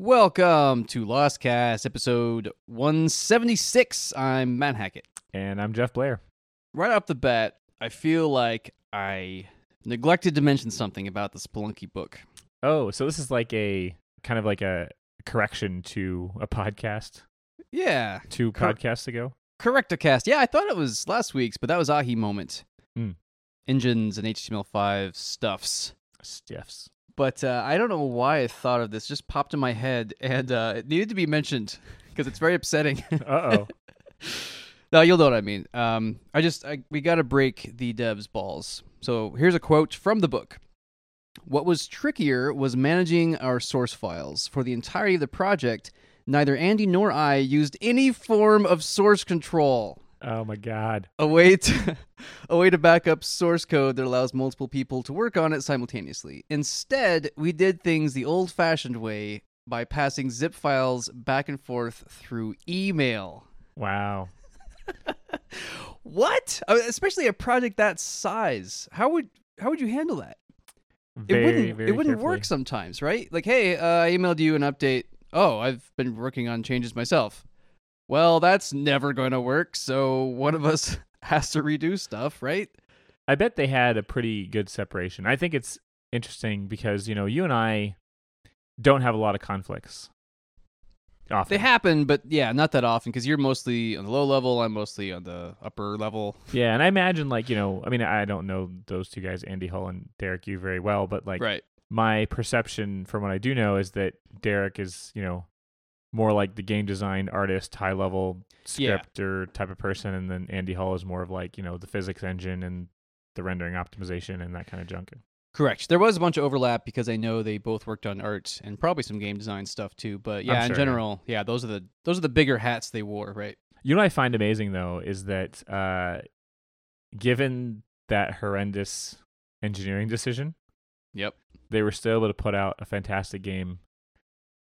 Welcome to Lostcast, episode 176. I'm Matt Hackett. And I'm Geoff Blair. Right off the bat, I feel like I neglected to mention something about the Spelunky book. Oh, so this is like a kind of like a correction to a podcast Yeah, two Cor- podcasts ago. Correctacast. Yeah, I thought it was last week's, but that was Ahi Moment. Hmm. Engines and HTML5 stuffs. Stiffs. But uh, I don't know why I thought of this. Just popped in my head, and uh, it needed to be mentioned because it's very upsetting. Uh oh. No, you'll know what I mean. Um, I just I, we got to break the devs' balls. So here's a quote from the book. What was trickier was managing our source files for the entirety of the project. Neither Andy nor I used any form of source control. Oh my god. A way to a way to back up source code that allows multiple people to work on it simultaneously. Instead, we did things the old-fashioned way by passing zip files back and forth through email. Wow. What? Especially a project that size. How would how would you handle that? Very, it wouldn't it wouldn't carefully. work sometimes, right? Like, hey, uh, I emailed you an update. Oh, I've been working on changes myself. Well, that's never going to work. So one of us has to redo stuff, right? I bet they had a pretty good separation. I think it's interesting because, you know, you and I don't have a lot of conflicts. Often. They happen, but yeah, not that often because you're mostly on the low level. I'm mostly on the upper level. Yeah, and I imagine like, you know, I mean, I don't know those two guys, Andy Hull and Derek Yu very well, but like right. my perception from what I do know is that Derek is, you know, more like the game design artist, high level Yeah. scripter type of person, and then Andy Hull is more of like, you know, the physics engine and the rendering optimization and that kind of junk. Correct. There was a bunch of overlap because I know they both worked on art and probably some game design stuff too. But yeah, I'm in sure, yeah. general, yeah, those are the those are the bigger hats they wore, right? You know what I find amazing though is that uh given that horrendous engineering decision, Yep. they were still able to put out a fantastic game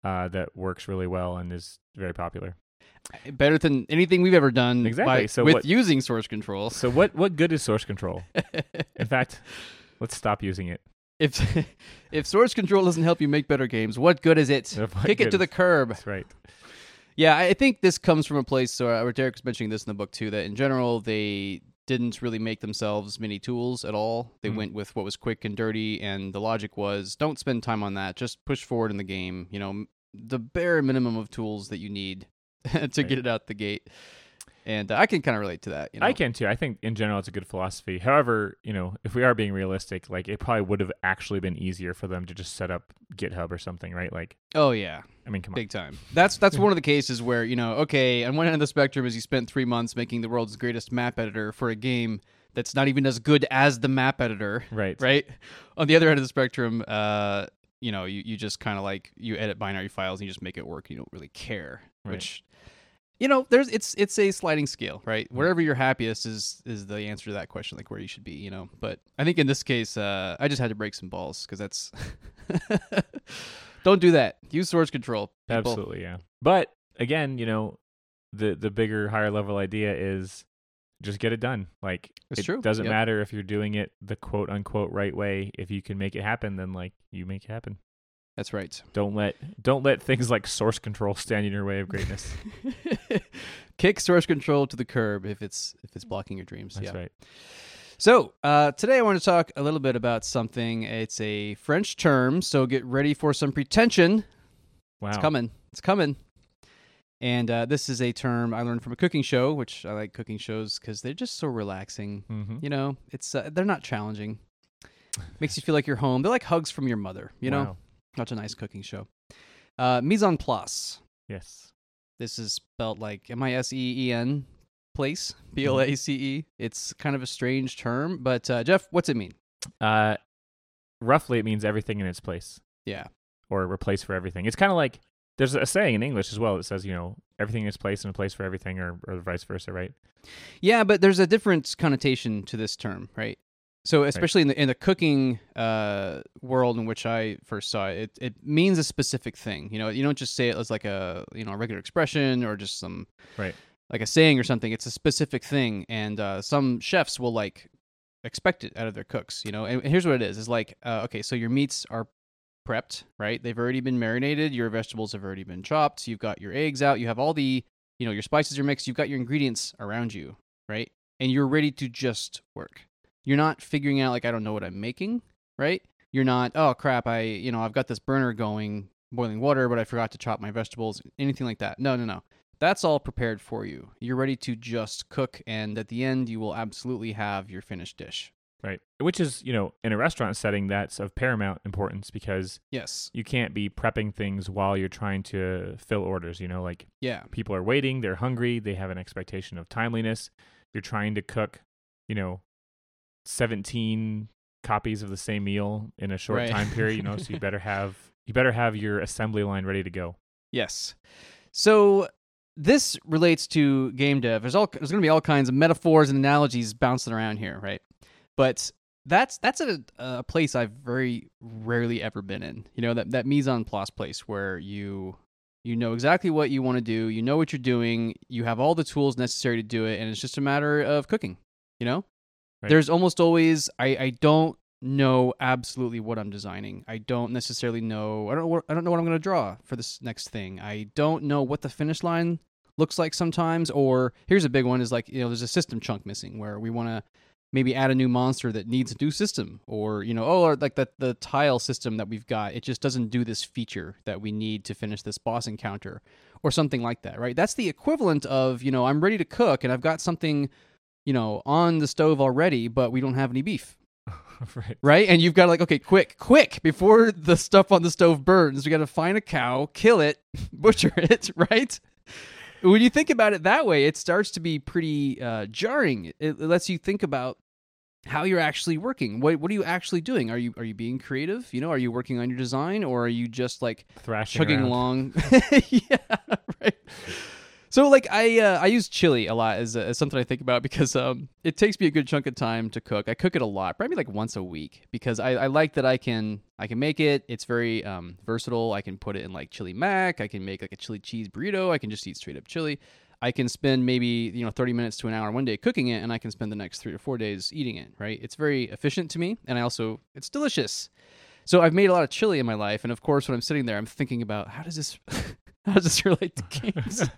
uh that works really well and is very popular. Better than anything we've ever done. Exactly. by- So with what- using source control. So what what good is source control? In fact, let's stop using it. if if source control doesn't help you make better games, what good is it? What Kick it to the curb. That's right. Yeah, I think this comes from a place. So, uh, Derek was mentioning this in the book too. That in general, they didn't really make themselves many tools at all. They Mm. went with what was quick and dirty, and the logic was don't spend time on that. Just push forward in the game. You know, the bare minimum of tools that you need to Right. get it out the gate. And uh, I can kind of relate to that. You know? I can too. I think in general it's a good philosophy. However, you know, if we are being realistic, like it probably would have actually been easier for them to just set up GitHub or something, right? Like, Oh yeah, I mean, come on. big time. That's that's one of the cases where you know, okay, on one end of the spectrum is you spent three months making the world's greatest map editor for a game that's not even as good as the map editor. Right. right? On the other end of the spectrum, uh, you know, you, you just kind of like you edit binary files and you just make it work. You don't really care, Right. which you know, there's it's it's a sliding scale, right? Wherever you're happiest is is the answer to that question, like where you should be, you know. But I think in this case, uh, I just had to break some balls because that's don't do that. Use source control. people. Absolutely, yeah. But again, you know, the the bigger, higher level idea is just get it done. Like It's it true. doesn't Yep. matter if you're doing it the quote unquote right way. If you can make it happen, then like you make it happen. That's right. Don't let don't let things like source control stand in your way of greatness. Kick source control to the curb if it's if it's blocking your dreams. That's yeah. right. So, uh, today I want to talk a little bit about something. It's a French term, so get ready for some pretension. Wow. It's coming. It's coming. And uh, this is a term I learned from a cooking show, which I like cooking shows because they're just so relaxing. Mm-hmm. You know, it's uh, they're not challenging. Makes you feel like you're home. They're like hugs from your mother. You know, such a nice cooking show. Uh, mise en place. Yes. This is spelled like M I S E E N place, B L A C E. It's kind of a strange term, but uh, Geoff, what's it mean? Uh, roughly, it means everything in its place, Yeah. or replace for everything. It's kind of like there's a saying in English as well that says, you know, everything in place and a place for everything, or, or vice versa, right? Yeah, but there's a different connotation to this term, right? So especially in the in the cooking uh, world in which I first saw it, it, it means a specific thing. You know, you don't just say it as like a you know a regular expression or just some Right. like a saying or something. It's a specific thing, and uh, some chefs will like expect it out of their cooks. You know, and, and here's what it is: is like uh, okay, so your meats are prepped, right? They've already been marinated. Your vegetables have already been chopped. You've got your eggs out. You have all the, you know, your spices are mixed. You've got your ingredients around you, right? And you're ready to just work. You're not figuring out like I don't know what I'm making, right? You're not, oh crap, I, you know, I've got this burner going, boiling water, but I forgot to chop my vegetables, anything like that. No, no, no. That's all prepared for you. You're ready to just cook and at the end you will absolutely have your finished dish. Right. Which is, you know, in a restaurant setting, that's of paramount importance because Yes. you can't be prepping things while you're trying to fill orders. You know, like Yeah. people are waiting, they're hungry, they have an expectation of timeliness. You're trying to cook, you know, 17 copies of the same meal in a short Right. time period, you know, so you better have you better have your assembly line ready to go. Yes. So this relates to game dev. There's all there's going to be all kinds of metaphors and analogies bouncing around here, right? But that's that's a, a place I've very rarely ever been in. You know that that mise en place place where you you know exactly what you want to do, you know what you're doing, you have all the tools necessary to do it, and it's just a matter of cooking. You know, Right. there's almost always I I don't know absolutely what I'm designing. I don't necessarily know. I don't. I don't know what I'm going to draw for this next thing. I don't know what the finish line looks like sometimes. Or here's a big one: is like you know, there's a system chunk missing where we want to maybe add a new monster that needs a new system, or you know, oh, or like the the tile system that we've got, it just doesn't do this feature that we need to finish this boss encounter, or something like that. Right? That's the equivalent of you know, I'm ready to cook and I've got something. You know, on the stove already, but we don't have any beef right. right? And you've got to like, okay, quick, quick, before the stuff on the stove burns, we got to find a cow, kill it, butcher it, right? When you think about it that way, it starts to be pretty uh, jarring. It, it lets you think about how you're actually working. What what are you actually doing? Are you are you being creative? You know, are you working on your design, or are you just like Thrashing chugging around. along. yeah, right. So like I uh, I use chili a lot as, as something I think about because um it takes me a good chunk of time to cook. I cook it a lot, probably like once a week because I, I like that I can I can make it. It's very um versatile. I can put it in like chili mac. I can make like a chili cheese burrito. I can just eat straight up chili. I can spend maybe you know 30 minutes to an hour one day cooking it, and I can spend the next three or four days eating it. Right? It's very efficient to me, and I also it's delicious. So I've made a lot of chili in my life, and of course, when I'm sitting there, I'm thinking about how does this how does this relate to games?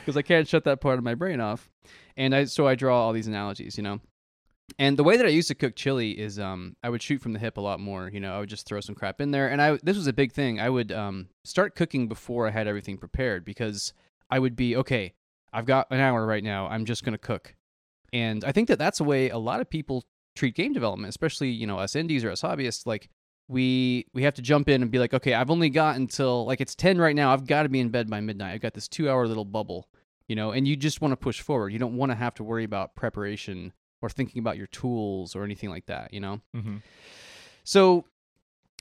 Because I can't shut that part of my brain off, and I so I draw all these analogies, you know. And the way that I used to cook chili is um I would shoot from the hip a lot more, you know. I would just throw some crap in there, and I this was a big thing. I would um start cooking before I had everything prepared because I would be okay. I've got an hour right now. I'm just gonna cook, and I think that that's a way a lot of people treat game development, especially you know us indies or us hobbyists. Like we we have to jump in and be like, okay, I've only got until like it's ten right now. I've got to be in bed by midnight. I've got this two hour little bubble, you know, and you just want to push forward. You don't want to have to worry about preparation or thinking about your tools or anything like that, you know. hmm So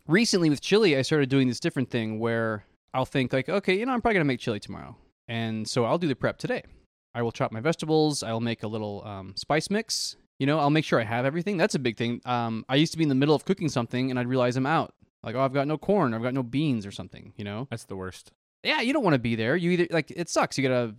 recently with chili, I started doing this different thing where I'll think like, okay, you know, I'm probably gonna make chili tomorrow, and so I'll do the prep today. I will chop my vegetables. I'll make a little um, spice mix. You know, I'll make sure I have everything. That's a big thing. Um, I used to be in the middle of cooking something and I'd realize I'm out. Like, oh, I've got no corn. I've got no beans or something. You know? That's the worst. Yeah, you don't want to be there. You either like it sucks. You gotta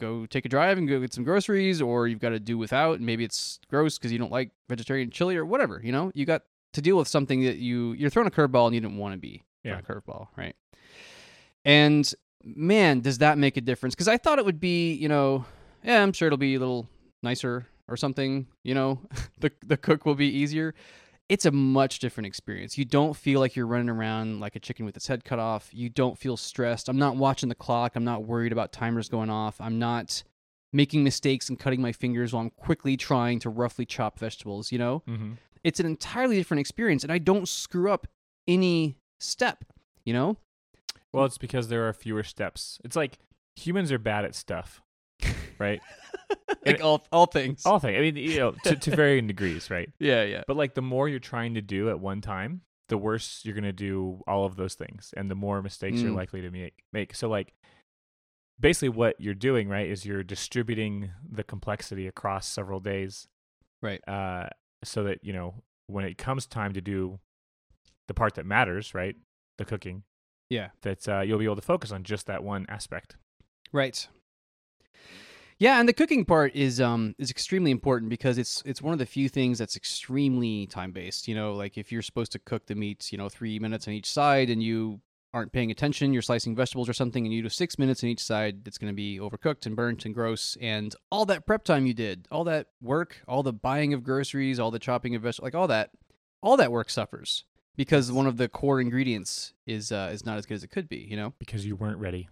go take a drive and go get some groceries, or you've got to do without. And maybe it's gross because you don't like vegetarian chili or whatever. You know, you got to deal with something that you you're throwing a curveball and you didn't want to be Yeah. a curveball, right? And man, does that make a difference? Because I thought it would be, you know, yeah, I'm sure it'll be a little nicer or something. You know, the the cook will be easier. It's a much different experience. You don't feel like you're running around like a chicken with its head cut off. You don't feel stressed. I'm not watching the clock. I'm not worried about timers going off. I'm not making mistakes and cutting my fingers while I'm quickly trying to roughly chop vegetables, you know? hmm It's an entirely different experience and I don't screw up any step, you know? Well, it's because there are fewer steps. It's like humans are bad at stuff, right? like all all things. All things. I mean, you know, to, to varying degrees, right? yeah, yeah. But like the more you're trying to do at one time, the worse you're gonna do all of those things, and the more mistakes you're Mm. likely to make. Make so like basically what you're doing, right, is you're distributing the complexity across several days, Right. uh, so that you know when it comes time to do the part that matters, right, the cooking, Yeah. that uh, you'll be able to focus on just that one aspect. Right. Yeah, and the cooking part is um is extremely important because it's it's one of the few things that's extremely time based. You know, like if you're supposed to cook the meats, you know, three minutes on each side, and you aren't paying attention, you're slicing vegetables or something, and you do six minutes on each side, it's going to be overcooked and burnt and gross. And all that prep time you did, all that work, all the buying of groceries, all the chopping of vegetables, like all that, all that work suffers because one of the core ingredients is uh, is not as good as it could be. You know, because you weren't ready.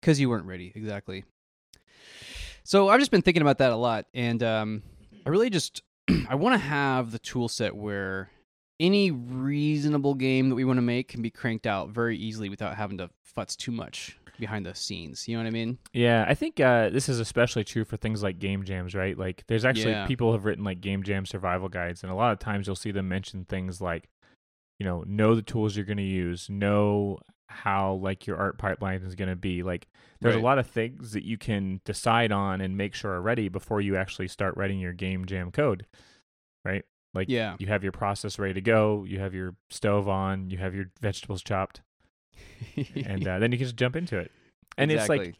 because you weren't ready exactly so i've just been thinking about that a lot and um, i really just i want to have the tool set where any reasonable game that we want to make can be cranked out very easily without having to futz too much behind the scenes you know what i mean Yeah, I think uh, this is especially true for things like game jams, right? Like, there's actually Yeah. people have written like game jam survival guides, and a lot of times you'll see them mention things like, you know, know the tools you're going to use, know how like your art pipeline is going to be. Like, there's Right. a lot of things that you can decide on and make sure are ready before you actually start writing your game jam code, right? Like, yeah you have your process ready to go, you have your stove on, you have your vegetables chopped, and uh, then you can just jump into it. And it's like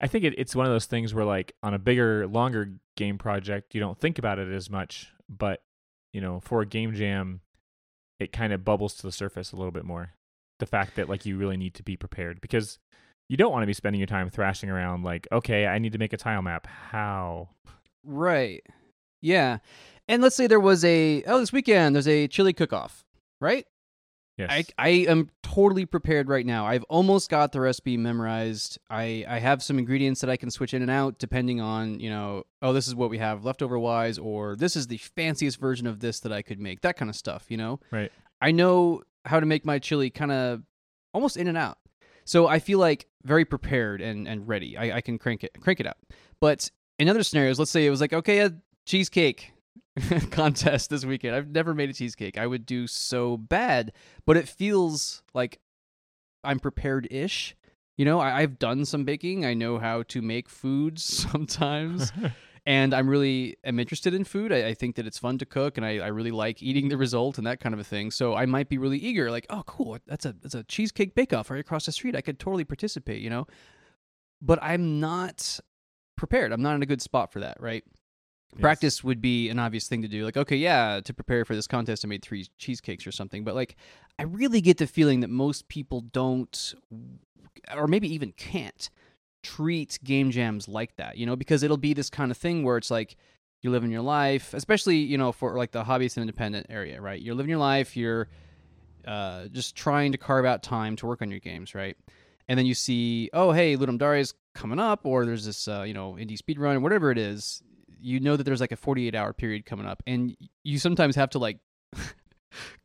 I think it, it's one of those things where, like, on a bigger, longer game project, you don't think about it as much. But, you know, for a game jam, it kind of bubbles to the surface a little bit more. The fact that, like, you really need to be prepared because you don't want to be spending your time thrashing around, like, okay, I need to make a tile map. How? right yeah and let's say there was a oh this weekend there's a chili cook-off right Yes. I, I am totally prepared right now. I've almost got the recipe memorized. I, I have some ingredients that I can switch in and out depending on, you know, oh, this is what we have leftover wise, or this is the fanciest version of this that I could make, that kind of stuff, you know? Right. I know how to make my chili kind of almost in and out. So I feel like very prepared and, and ready. I, I can crank it crank it up. But in other scenarios, let's say it was like, okay, a cheesecake contest this weekend. I've never made a cheesecake. I would do so bad, but it feels like I'm prepared ish. You know, I, I've done some baking. I know how to make foods sometimes, and I'm really am interested in food. I, I think that it's fun to cook, and I, I really like eating the result and that kind of a thing. So I might be really eager, like, oh, cool, that's a that's a cheesecake bake off right across the street. I could totally participate. You know, but I'm not prepared. I'm not in a good spot for that. Right Yes. practice would be an obvious thing to do. Like okay yeah to prepare for this contest i made three cheesecakes or something. But like i really get the feeling that most people don't or maybe even can't treat game jams like that you know? Because it'll be this kind of thing where it's like you live in your life especially you know for like the hobbyist and independent area right? You're living your life you're uh, just trying to carve out time to work on your games right? And then you see oh hey ludum dare is coming up or there's this uh, you know indie speedrun whatever it is you know that there's like a 48 hour period coming up and you sometimes have to like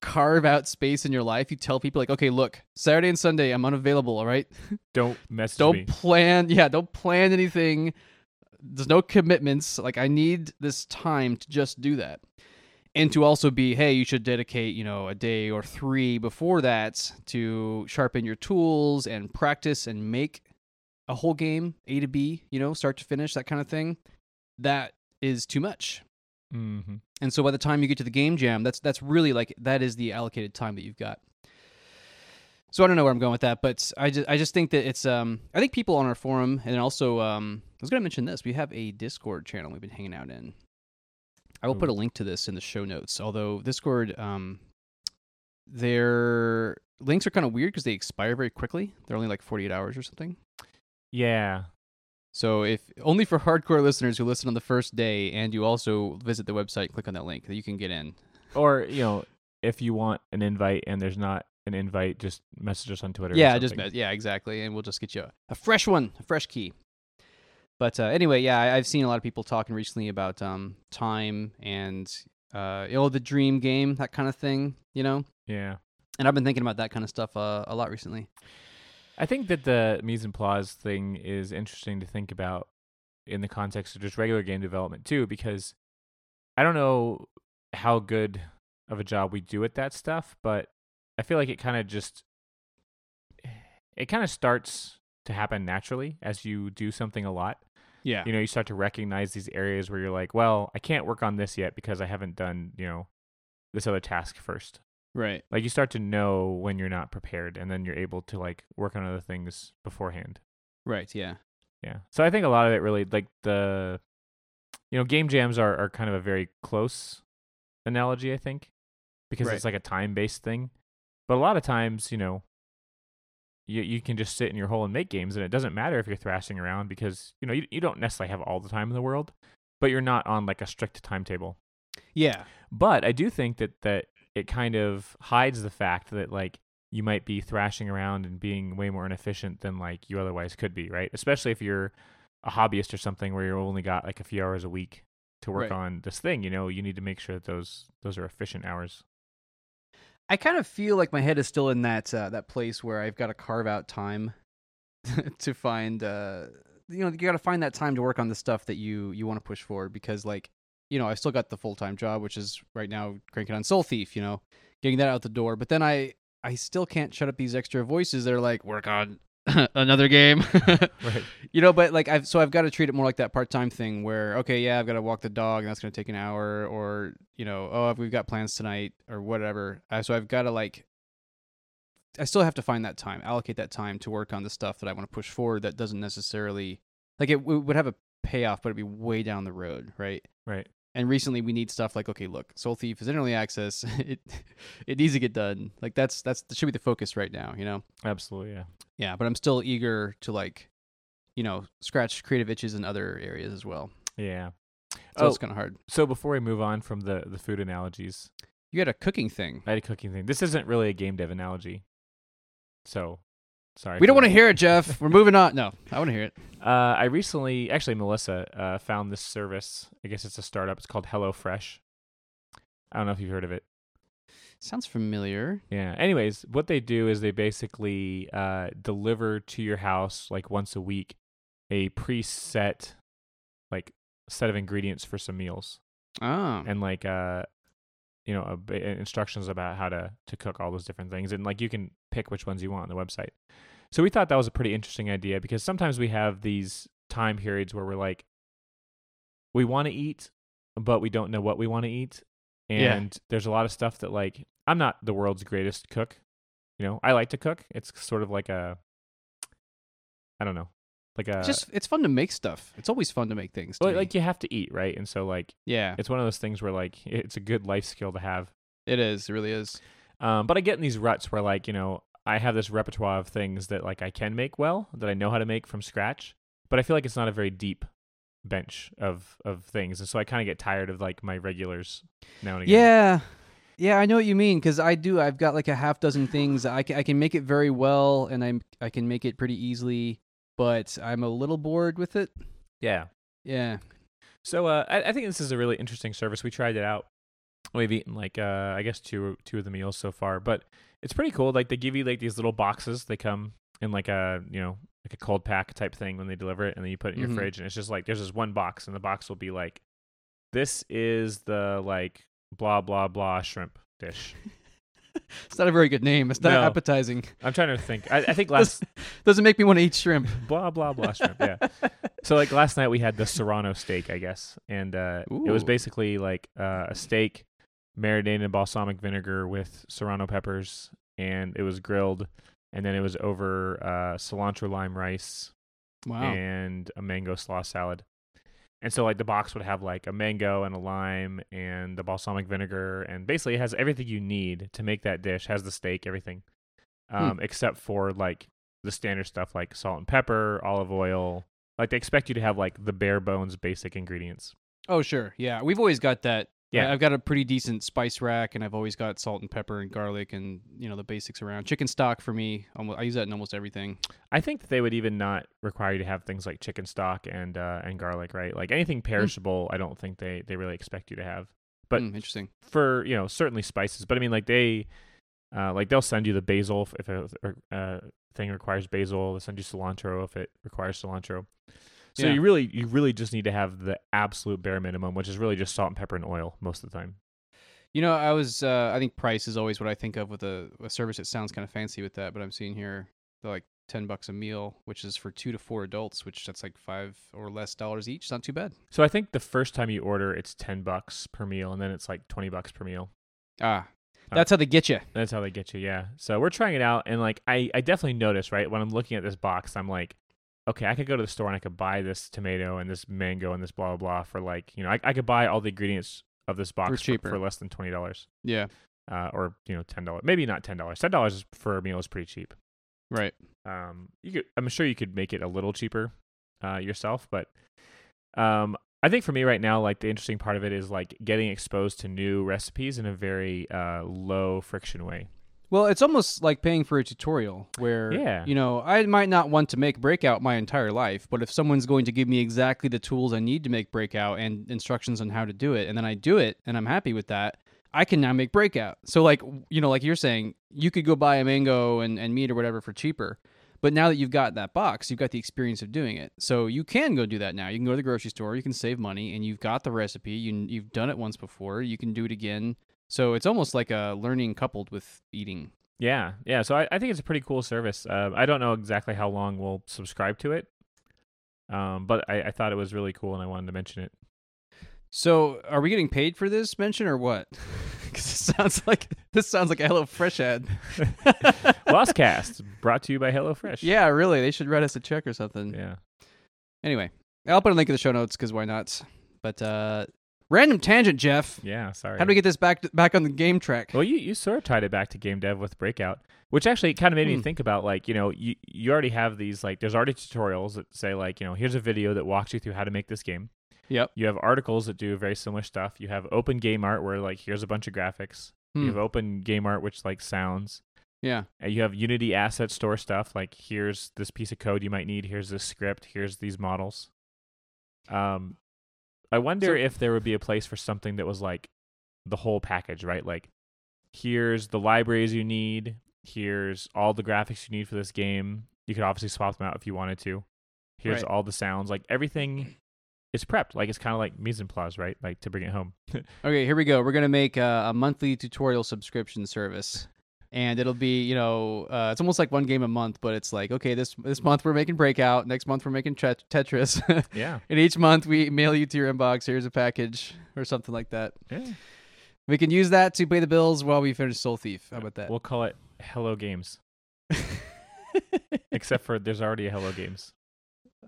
carve out space in your life. You tell people like okay look saturday and sunday i'm unavailable all right? Don't message don't me. plan yeah don't plan anything. There's no commitments. Like i need this time to just do that. And to also be hey you should dedicate you know a day or three before that to sharpen your tools and practice and make a whole game a to b you know start to finish that kind of thing. That is too much hmm and so by the time you get to the game jam that's that's really like that is the allocated time that you've got so I don't know where I'm going with that, but I just I just think that it's um I think people on our forum and also um I was gonna mention this we have a Discord channel we've been hanging out in. I will put a link to this in the show notes. Although Discord um their links are kind of weird because they expire very quickly. They're only like 48 hours or something. Yeah. So if only for hardcore listeners who listen on the first day and you also visit the website, click on that link that you can get in. Or you know, if you want an invite and there's not an invite, just message us on Twitter. Yeah, just met. Yeah, exactly, and we'll just get you a, a fresh one, a fresh key. But uh, anyway, yeah, I, I've seen a lot of people talking recently about um, time and uh, you know the dream game, that kind of thing. You know, Yeah. and I've been thinking about that kind of stuff uh, a lot recently. I think that the mise en place thing is interesting to think about in the context of just regular game development too, because I don't know how good of a job we do at that stuff, but I feel like it kind of just it kind of starts to happen naturally as you do something a lot. Yeah, You know, you start to recognize these areas where you're like, well, I can't work on this yet because I haven't done, you know, this other task first right. like you start to know when you're not prepared and then you're able to like work on other things beforehand Right. Yeah. Yeah. So I think a lot of it really like the you know, game jams are, are kind of a very close analogy, I think. Because Right. it's like a time based thing. But a lot of times, you know, you you can just sit in your hole and make games and it doesn't matter if you're thrashing around because, you know, you, you don't necessarily have all the time in the world, but you're not on like a strict timetable. Yeah. But I do think that that it kind of hides the fact that like you might be thrashing around and being way more inefficient than like you otherwise could be, right? Especially if you're a hobbyist or something where you only got like a few hours a week to work Right. on this thing, you know, you need to make sure that those those are efficient hours. I kind of feel like my head is still in that uh, that place where I've got to carve out time to find uh you know you got to find that time to work on the stuff that you you want to push forward because like you know I still got the full time job which is right now cranking on Soul Thief you know getting that out the door but then I I still can't shut up these extra voices that are like work on another game Right. you know but like i've so i've got to treat it more like that part-time thing where okay yeah i've got to walk the dog and that's going to take an hour or you know oh we've got plans tonight or whatever so i've got to like i still have to find that time allocate that time to work on the stuff that i want to push forward that doesn't necessarily like it w- would have a payoff but it'd be way down the road right Right. And recently we need stuff like okay look soul thief is in early access it it needs to get done like that's that's that should be the focus right now you know Absolutely, yeah. yeah, but I'm still eager to like, you know, scratch creative itches in other areas as well. Yeah. So oh, it's kind of hard. so before we move on from the the food analogies, You had a cooking thing. I had a cooking thing. This isn't really a game dev analogy. So, sorry. We don't want to hear it, Geoff. We're moving on. No, I want to hear it. Uh, I recently, actually, Melissa uh, found this service. I guess it's a startup. It's called HelloFresh. I don't know if you've heard of it. Sounds familiar. Yeah. Anyways, what they do is they basically uh, deliver to your house like once a week a preset like set of ingredients for some meals Oh, and like uh you know a, instructions about how to to cook all those different things and like you can pick which ones you want on the website. So we thought that was a pretty interesting idea because sometimes we have these time periods where we're like we want to eat but we don't know what we want to eat Yeah. and there's a lot of stuff that like I'm not the world's greatest cook. You know, I like to cook. It's sort of like a I don't know. Like a it's just it's fun to make stuff. It's always fun to make things. to well, like you have to eat, right? And so like yeah, it's one of those things where like it's a good life skill to have. it is. It really is. Um, but I get in these ruts where like you know I have this repertoire of things that like I can make well that I know how to make from scratch, but I feel like it's not a very deep bench of of things, and so I kind of get tired of like my regulars now and again. Yeah, yeah, I know what you mean because I do. I've got like a half dozen things. I can I can make it very well, and I'm I can make it pretty easily, but I'm a little bored with it. yeah. Yeah. So uh, I, I think this is a really interesting service. We tried it out. We've eaten like uh, I guess two two of the meals so far, but it's pretty cool. Like they give you like these little boxes. They come in like a you know like a cold pack type thing when they deliver it, and then you put it in your fridge, and it's just like there's this one box, and the box will be like, this is the like blah blah blah shrimp dish. It's not a very good name. It's not No. appetizing. I'm trying to think. I, I think last Doesn't make me want to eat shrimp. blah blah blah shrimp. Yeah. So like last night we had the serrano steak, I guess, and uh, it was basically like uh, a steak marinated in balsamic vinegar with serrano peppers, and it was grilled, and then it was over uh, cilantro lime rice Wow. and a mango slaw salad. And so like the box would have like a mango and a lime and the balsamic vinegar, and basically it has everything you need to make that dish. Has the steak, everything, um, except for like the standard stuff like salt and pepper, olive oil. Like they expect you to have like the bare bones basic ingredients. Oh, sure. Yeah, we've always got that. Yeah. I- I've got a pretty decent spice rack, and I've always got salt and pepper and garlic, and you know the basics around. Chicken stock for me, I use that in almost everything. I think that they would even not require you to have things like chicken stock and uh, and garlic, right? Like anything perishable, I don't think they they really expect you to have. But Hmm, interesting. for you know certainly spices, but I mean like they uh, like they'll send you the basil if- if a uh, thing requires basil. They'll send you cilantro if it requires cilantro. So Yeah. you really you really just need to have the absolute bare minimum, which is really just salt and pepper and oil most of the time. You know, I was. Uh, I think price is always what I think of with a, a service that sounds kind of fancy with that, but I'm seeing here they're like ten bucks a meal, which is for two to four adults, which that's like five or less dollars each. It's not too bad. So I think the first time you order, it's ten bucks per meal, and then it's like twenty bucks per meal. Ah, Uh, that's how they get you. That's how they get you, yeah. So we're trying it out, and like I, I definitely notice, right, when I'm looking at this box, I'm like, okay, I could go to the store and I could buy this tomato and this mango and this blah blah blah for like you know I, I could buy all the ingredients of this box for, cheaper. for less than twenty dollars, Yeah. uh, or you know ten dollars, maybe not ten dollars. Ten dollars for a meal is pretty cheap. Right. Um, you could, I'm sure you could make it a little cheaper, uh, yourself, but um, I think for me right now, like the interesting part of it is like getting exposed to new recipes in a very uh low friction way. Well, it's almost like paying for a tutorial where, Yeah. you know, I might not want to make Breakout my entire life, but if someone's going to give me exactly the tools I need to make Breakout and instructions on how to do it, and then I do it and I'm happy with that, I can now make Breakout. So, like, you know, like you're saying, you could go buy a mango and, and meat or whatever for cheaper. But now that you've got that box, you've got the experience of doing it. So you can go do that now. You can go to the grocery store, you can save money, and you've got the recipe. You, you've done it once before. You can do it again. So it's almost like a learning coupled with eating. Yeah, yeah. So I, I think it's a pretty cool service. Uh, I don't know exactly how long we'll subscribe to it, um, but I, I thought it was really cool and I wanted to mention it. So, are we getting paid for this mention or what? Because it sounds like this sounds like a HelloFresh ad. Lostcast brought to you by HelloFresh. yeah, really, they should write us a check or something. yeah. Anyway, I'll put a link in the show notes because why not? But uh, random tangent, Geoff. Yeah, sorry. How do we get this back back on the game track? Well, you, you sort of tied it back to game dev with Breakout, which actually kind of made Hmm. me think about like you know you you already have these like there's already tutorials that say like you know here's a video that walks you through how to make this game. Yep. You have articles that do very similar stuff. You have open game art where like here's a bunch of graphics. Hmm. You have open game art which like sounds. Yeah. And you have Unity asset store stuff like here's this piece of code you might need. Here's this script. Here's these models. Um, I wonder So- if there would be a place for something that was like the whole package, right? Like here's the libraries you need. Here's all the graphics you need for this game. You could obviously swap them out if you wanted to. Here's Right. all the sounds. Like everything is prepped. Like it's kind of like mise en place, right? Like to bring it home. Okay, here we go. We're gonna make a, a monthly tutorial subscription service, and it'll be you know uh, it's almost like one game a month, but it's like okay, this this month we're making Breakout, next month we're making Tet- Tetris, yeah. and each month we mail you to your inbox. Here's a package or something like that. Yeah. We can use that to pay the bills while we finish Soul Thief. How about that? We'll call it Hello Games. Except for there's already a Hello Games.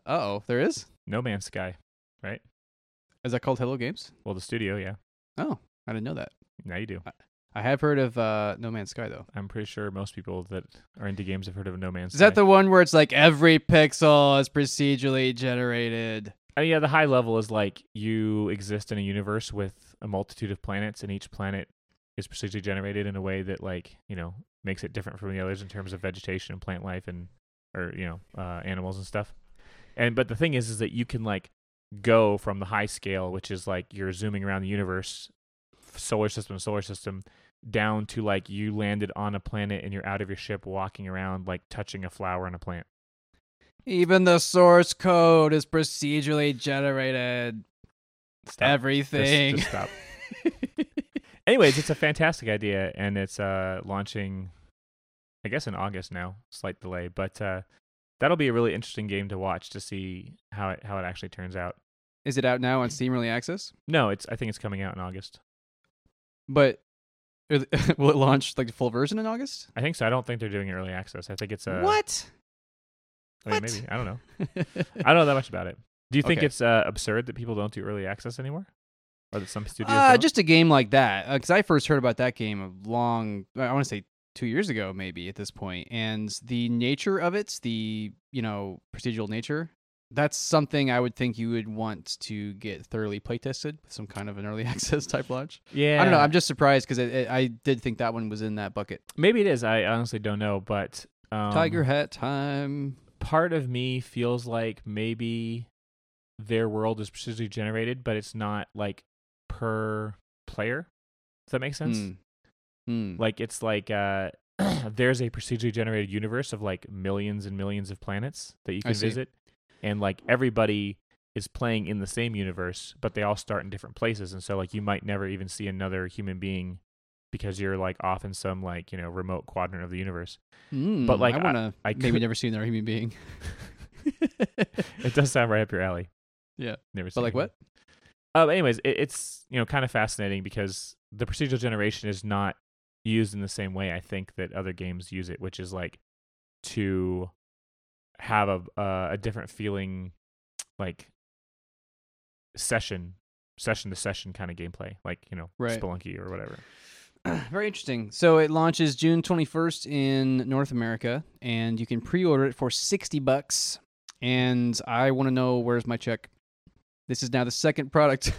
oh, there is. No Man's Sky. Right is that called Hello Games? Well, the studio, yeah. Oh, I didn't know that. Now you do. I have heard of uh, No Man's Sky though. I'm pretty sure most people that are into games have heard of No Man's Sky. Is Sky. that the one where it's like every pixel is procedurally generated? Uh, yeah, the high level is like you exist in a universe with a multitude of planets, and each planet is procedurally generated in a way that, like, you know, makes it different from the others in terms of vegetation and plant life and, or you know, uh, animals and stuff. And but the thing is, is that you can like go from the high scale, which is like you're zooming around the universe, solar system, solar system, down to like you landed on a planet and you're out of your ship, walking around, like touching a flower and a plant. Even the source code is procedurally generated. Stop. Everything. just stop. Anyways, it's a fantastic idea, and it's uh launching, I guess, in August now. Slight delay, but uh, that'll be a really interesting game to watch to see how it how it actually turns out. is it out now on Steam Early Access? No, it's I think it's coming out in August. But will it launch like the full version in August? I think so. I don't think they're doing early access. I think it's a what? I mean, What? maybe I don't know. I don't know that much about it. Do you think Okay. it's uh, absurd that people don't do early access anymore, or that some studios Uh, don't? just a game like that, because I first heard about that game a long, I want to say two years ago, maybe at this point, and the nature of it, the you know procedural nature, that's something I would think you would want to get thoroughly playtested with some kind of an early access type launch. yeah, I don't know. I'm just surprised because I did think that one was in that bucket. maybe it is. I honestly don't know, but um, Tiger hat time. part of me feels like maybe their world is procedurally generated, but it's not like per player. Does that make sense? Hmm. Hmm. Like it's like uh there's a procedurally generated universe of like millions and millions of planets that you can visit. And like everybody is playing in the same universe, but they all start in different places. And so like you might never even see another human being because you're like off in some like, you know, remote quadrant of the universe. Hmm, but, like, I I- want to I maybe could- never see another human being. it does sound right up your alley. Yeah. Never but like what? Uh, anyways, it, it's you know kind of fascinating because the procedural generation is not used in the same way I think that other games use it, which is like to have a uh, a different feeling, like session session to session kind of gameplay, like you know Right. Spelunky or whatever. Very interesting. So it launches June 21st in North America, and you can pre-order it for 60 bucks. And I want to know where's my check. This is now the second product,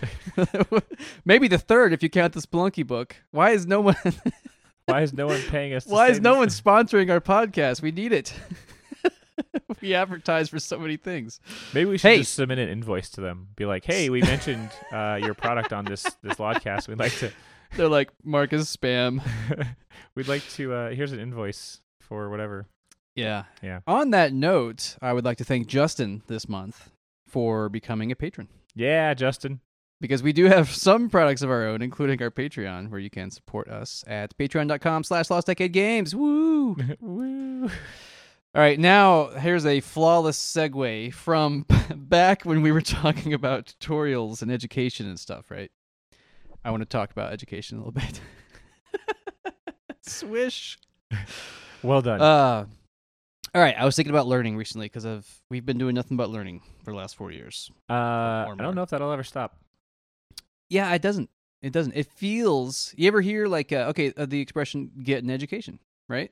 maybe the third if you count the Spelunky book. Why is no one? Why is no one paying us? Why is no one sponsoring our podcast? We need it. we advertise for so many things. Maybe we should Hey. just submit an invoice to them. Be like, hey, we mentioned uh, your product on this this podcast. We'd like to They're like Marcus spam. we'd like to uh, here's an invoice for whatever. Yeah. Yeah. On that note, I would like to thank Justin this month for becoming a patron. Yeah, Justin. because we do have some products of our own, including our Patreon, where you can support us at patreon.com slash lost decade games. Woo! Woo. All right, now here's a flawless segue from back when we were talking about tutorials and education and stuff, right? I want to talk about education a little bit. Swish. Well done. Uh, all right, I was thinking about learning recently because of we've been doing nothing but learning for the last four years. Uh, I don't know if that'll ever stop. Yeah, it doesn't. It doesn't. It feels. You ever hear like uh, okay, uh, the expression "get an education," right?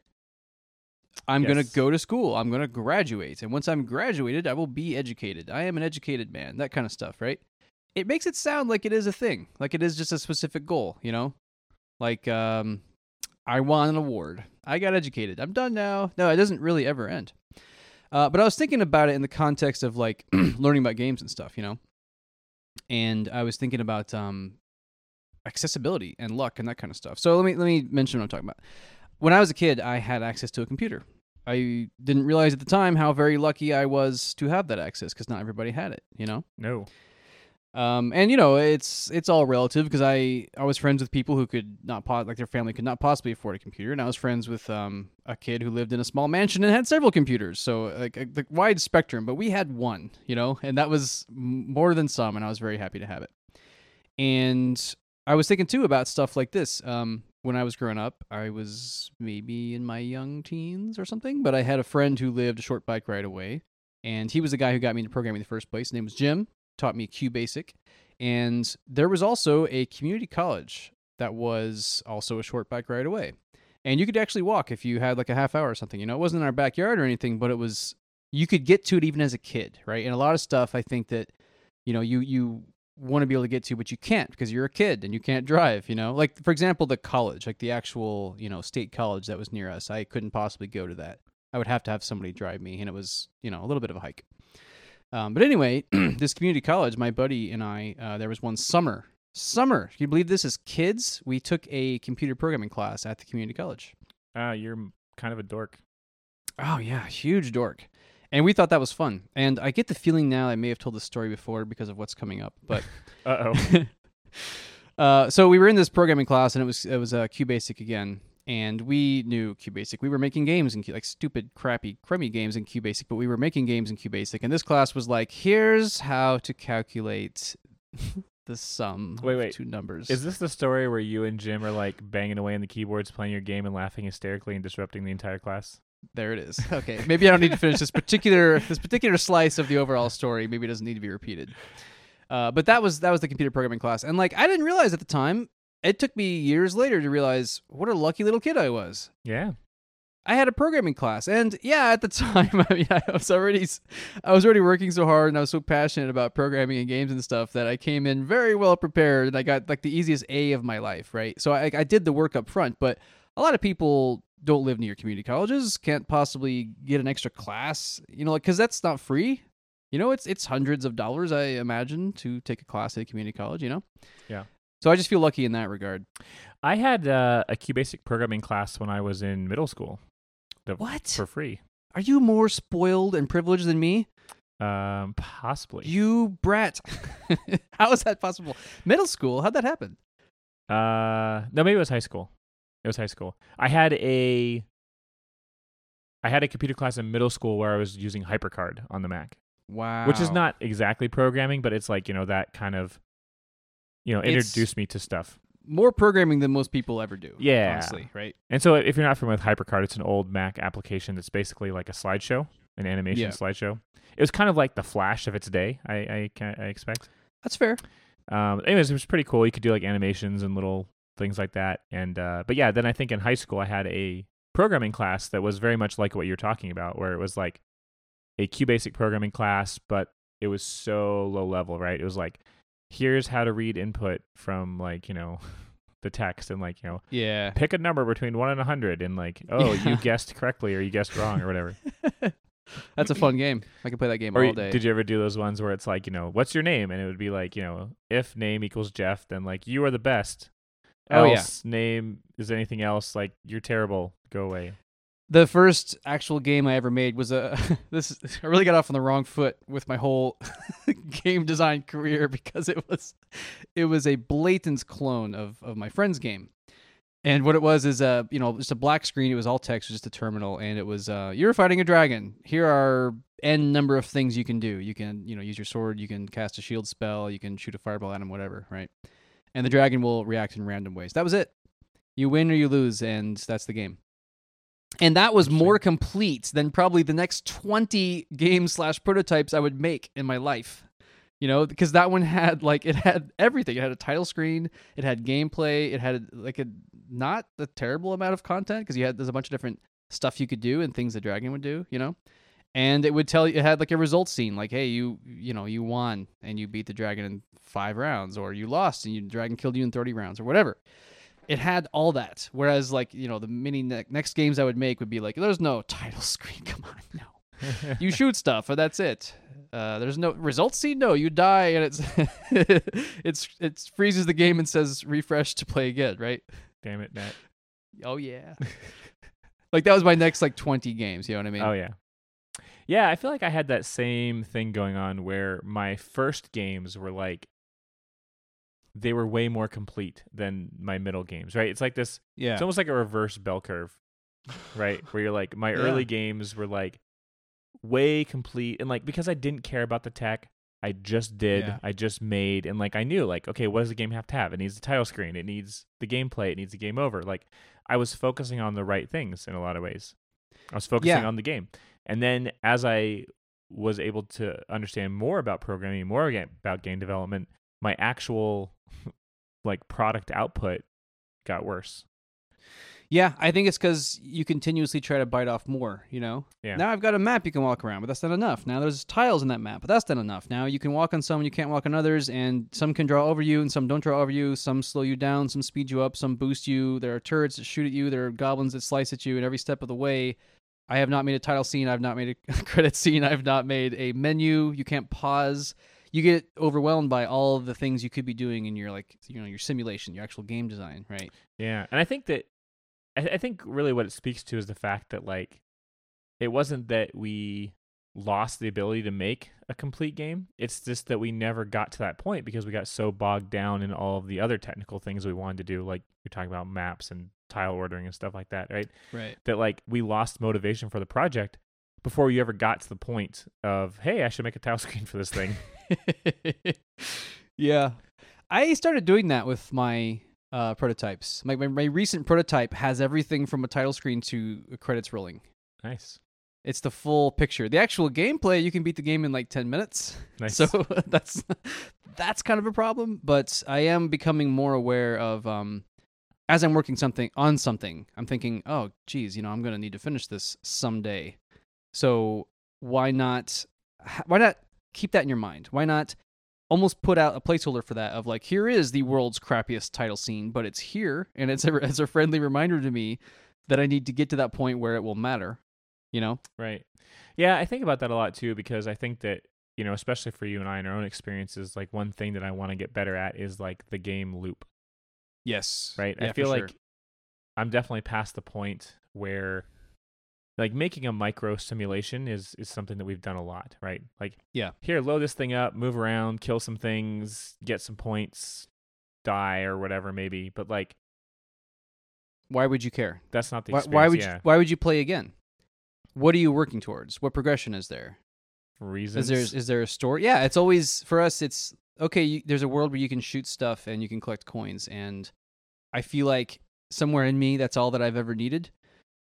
I'm gonna go to school. I'm gonna graduate, and once I'm graduated, I will be educated. I am an educated man. That kind of stuff, right? It makes it sound like it is a thing, like it is just a specific goal. You know, like um, I won an award. I got educated. I'm done now. No, it doesn't really ever end. Uh, but I was thinking about it in the context of like learning about games and stuff, you know. And I was thinking about um, accessibility and luck and that kind of stuff. So let me let me mention what I'm talking about. When I was a kid, I had access to a computer. I didn't realize at the time how very lucky I was to have that access because not everybody had it, you know. No. Um, and you know, it's it's all relative because I I was friends with people who could not po- like their family could not possibly afford a computer, and I was friends with um a kid who lived in a small mansion and had several computers, so like a, the wide spectrum. But we had one, you know, and that was more than some, and I was very happy to have it. And I was thinking too about stuff like this. Um, when I was growing up, I was maybe in my young teens or something, but I had a friend who lived a short bike ride away, and he was the guy who got me into programming in the first place. His name was Jim taught me QBasic. And there was also a community college that was also a short bike ride away. And you could actually walk if you had like a half hour or something. You know, it wasn't in our backyard or anything, but it was you could get to it even as a kid, right? And a lot of stuff I think that you know, you you want to be able to get to but you can't because you're a kid and you can't drive, you know? Like for example, the college, like the actual, you know, state college that was near us. I couldn't possibly go to that. I would have to have somebody drive me and it was, you know, a little bit of a hike. Um, but anyway, this community college, my buddy and I, uh, there was one summer. Summer. Can you believe this? As kids, we took a computer programming class at the community college. Uh, you're kind of a dork. Oh yeah, huge dork. And we thought that was fun. And I get the feeling now I may have told this story before because of what's coming up, but Uh oh. uh, so we were in this programming class, and it was it was uh, QBasic again, and we knew QBasic. We were making games in Q, like stupid, crappy, crummy games in QBasic, but we were making games in QBasic. And this class was like, here's how to calculate the sum Wait, of wait. two numbers. Is this the story where you and Jim are like banging away on the keyboards, playing your game, and laughing hysterically and disrupting the entire class? There it is. Okay, maybe I don't need to finish this particular this particular slice of the overall story. Maybe it doesn't need to be repeated. Uh, but that was that was the computer programming class, and like I didn't realize at the time. It took me years later to realize what a lucky little kid I was. Yeah. I had a programming class, and yeah, at the time, I mean, I was already, I was already working so hard, and I was so passionate about programming and games and stuff that I came in very well prepared, and I got like the easiest A of my life, right? So I, I did the work up front, but a lot of people don't live near community colleges, can't possibly get an extra class, you know, like because that's not free. You know, it's it's hundreds of dollars, I imagine, to take a class at a community college. You know. Yeah. So I just feel lucky in that regard. I had uh, a QBasic programming class when I was in middle school What? for free. Are you more spoiled and privileged than me? Um, possibly. You brat. How is that possible? Middle school? How'd that happen? Uh, no, maybe it was high school. It was high school. I had a, I had a computer class in middle school where I was using HyperCard on the Mac, Wow. which is not exactly programming, but it's like you know that kind of, you know, It's- introduced me to stuff. more programming than most people ever do. Yeah. Honestly, right? And so, if you're not familiar with HyperCard, it's an old Mac application that's basically like a slideshow. an animation Yeah. slideshow. It was kind of like the Flash of its day. I I, I expect. That's fair. Um, anyways, it was pretty cool. You could do like animations and little things like that. And uh, but yeah, then I think in high school I had a programming class that was very much like what you're talking about, where it was like a QBasic programming class, but it was so low level, right? It was like here's how to read input from like you know the text and like you know Yeah. pick a number between one and a hundred and like oh Yeah. you guessed correctly or you guessed wrong or whatever. That's a fun game. I can play that game Or all day. did you ever do those ones where it's like, you know, what's your name? And it would be like, you know, if name equals Geoff, then like you are the best. Oh, yeah. Else name is anything else like you're terrible. Go away. the first actual game I ever made was a this is- I really got off on the wrong foot with my whole game design career because it was it was a blatant clone of of my friend's game. And what it was is uh you know just a black screen it was all text just a terminal and it was uh you're fighting a dragon. Here are n number of things you can do. You can you know use your sword, you can cast a shield spell, you can shoot a fireball at him whatever, right? And the dragon will react in random ways. That was it. You win or you lose and that's the game. And that was more complete than probably the next 20 games slash prototypes i would make in my life. You know because that one had like it had everything. It had a title screen. It had gameplay. It had like a not a terrible amount of content because you had there's a bunch of different stuff you could do and things the dragon would do you know and it would tell you it had like a results scene like hey you you know you won and you beat the dragon in five rounds or you lost and you the dragon killed you in 30 rounds or whatever it had all that. Whereas, like you know, the mini ne- next games I would make would be like, there's no title screen. Come on, no. You shoot stuff, and that's it. Uh, there's no results scene. No, you die, and it's it's it freezes the game and says refresh to play again. Right? Damn it, Nat. Oh yeah. like that was my next like 20 games. You know what I mean? Oh yeah. Yeah, I feel like I had that same thing going on where my first games were like they were way more complete than my middle games, right? It's like this yeah. It's almost like a reverse bell curve, right? Where you're like, my Yeah. early games were like way complete, and like because I didn't care about the tech, I just did, Yeah. I just made, and like I knew, like, okay, what does the game have to have? It needs the title screen, it needs the gameplay, it needs the game over. Like, I was focusing on the right things in a lot of ways. I was focusing Yeah. on the game, and then as I was able to understand more about programming, more about game development, my actual like product output got worse. Yeah, I think it's because you continuously try to bite off more. You know. Yeah. Now I've got a map you can walk around, but that's not enough. Now there's tiles in that map, but that's not enough. Now you can walk on some, and you can't walk on others, and some can draw over you, and some don't draw over you. Some slow you down, some speed you up, some boost you. There are turrets that shoot at you. There are goblins that slice at you, and every step of the way. I have not made a title scene. I've not made a credit scene. I've not made a menu. You can't pause. You get overwhelmed by all the things you could be doing in your like you know your simulation, your actual game design, right? Yeah, and I think that I, I think really what it speaks to is the fact that like it wasn't that we lost the ability to make a complete game. It's just that we never got to that point because we got so bogged down in all of the other technical things we wanted to do, like you're talking about maps and tile ordering and stuff like that, right? Right. That like we lost motivation for the project before you ever got to the point of, hey, I should make a tile screen for this thing. yeah. I started doing that with my uh, prototypes. My, my my recent prototype has everything from a title screen to credits rolling. nice. It's the full picture. The actual gameplay, you can beat the game in like 10 minutes. Nice. So that's that's kind of a problem, but I am becoming more aware of um as I'm working something on something, I'm thinking, "Oh, geez, you know, I'm going to need to finish this someday." So, why not why not keep that in your mind? Why not almost put out a placeholder for that of like, here is the world's crappiest title scene, but it's here and it's a, it's a friendly reminder to me that I need to get to that point where it will matter, you know? Right. Yeah, I think about that a lot too because I think that, you know, especially for you and I in our own experiences, like one thing that I want to get better at is like the game loop, Yes. right? I feel like sure. I'm definitely past the point where like making a micro simulation is is something that we've done a lot, right? Like Yeah. here, load this thing up, move around, kill some things, get some points, die or whatever maybe, but like why would you care? that's not the Why, why would yeah. you, why would you play again? What are you working towards? What progression is there? reasons? Is there is there a story? Yeah, it's always for us. It's okay. You, there's a world where you can shoot stuff and you can collect coins, and I feel like somewhere in me, that's all that I've ever needed.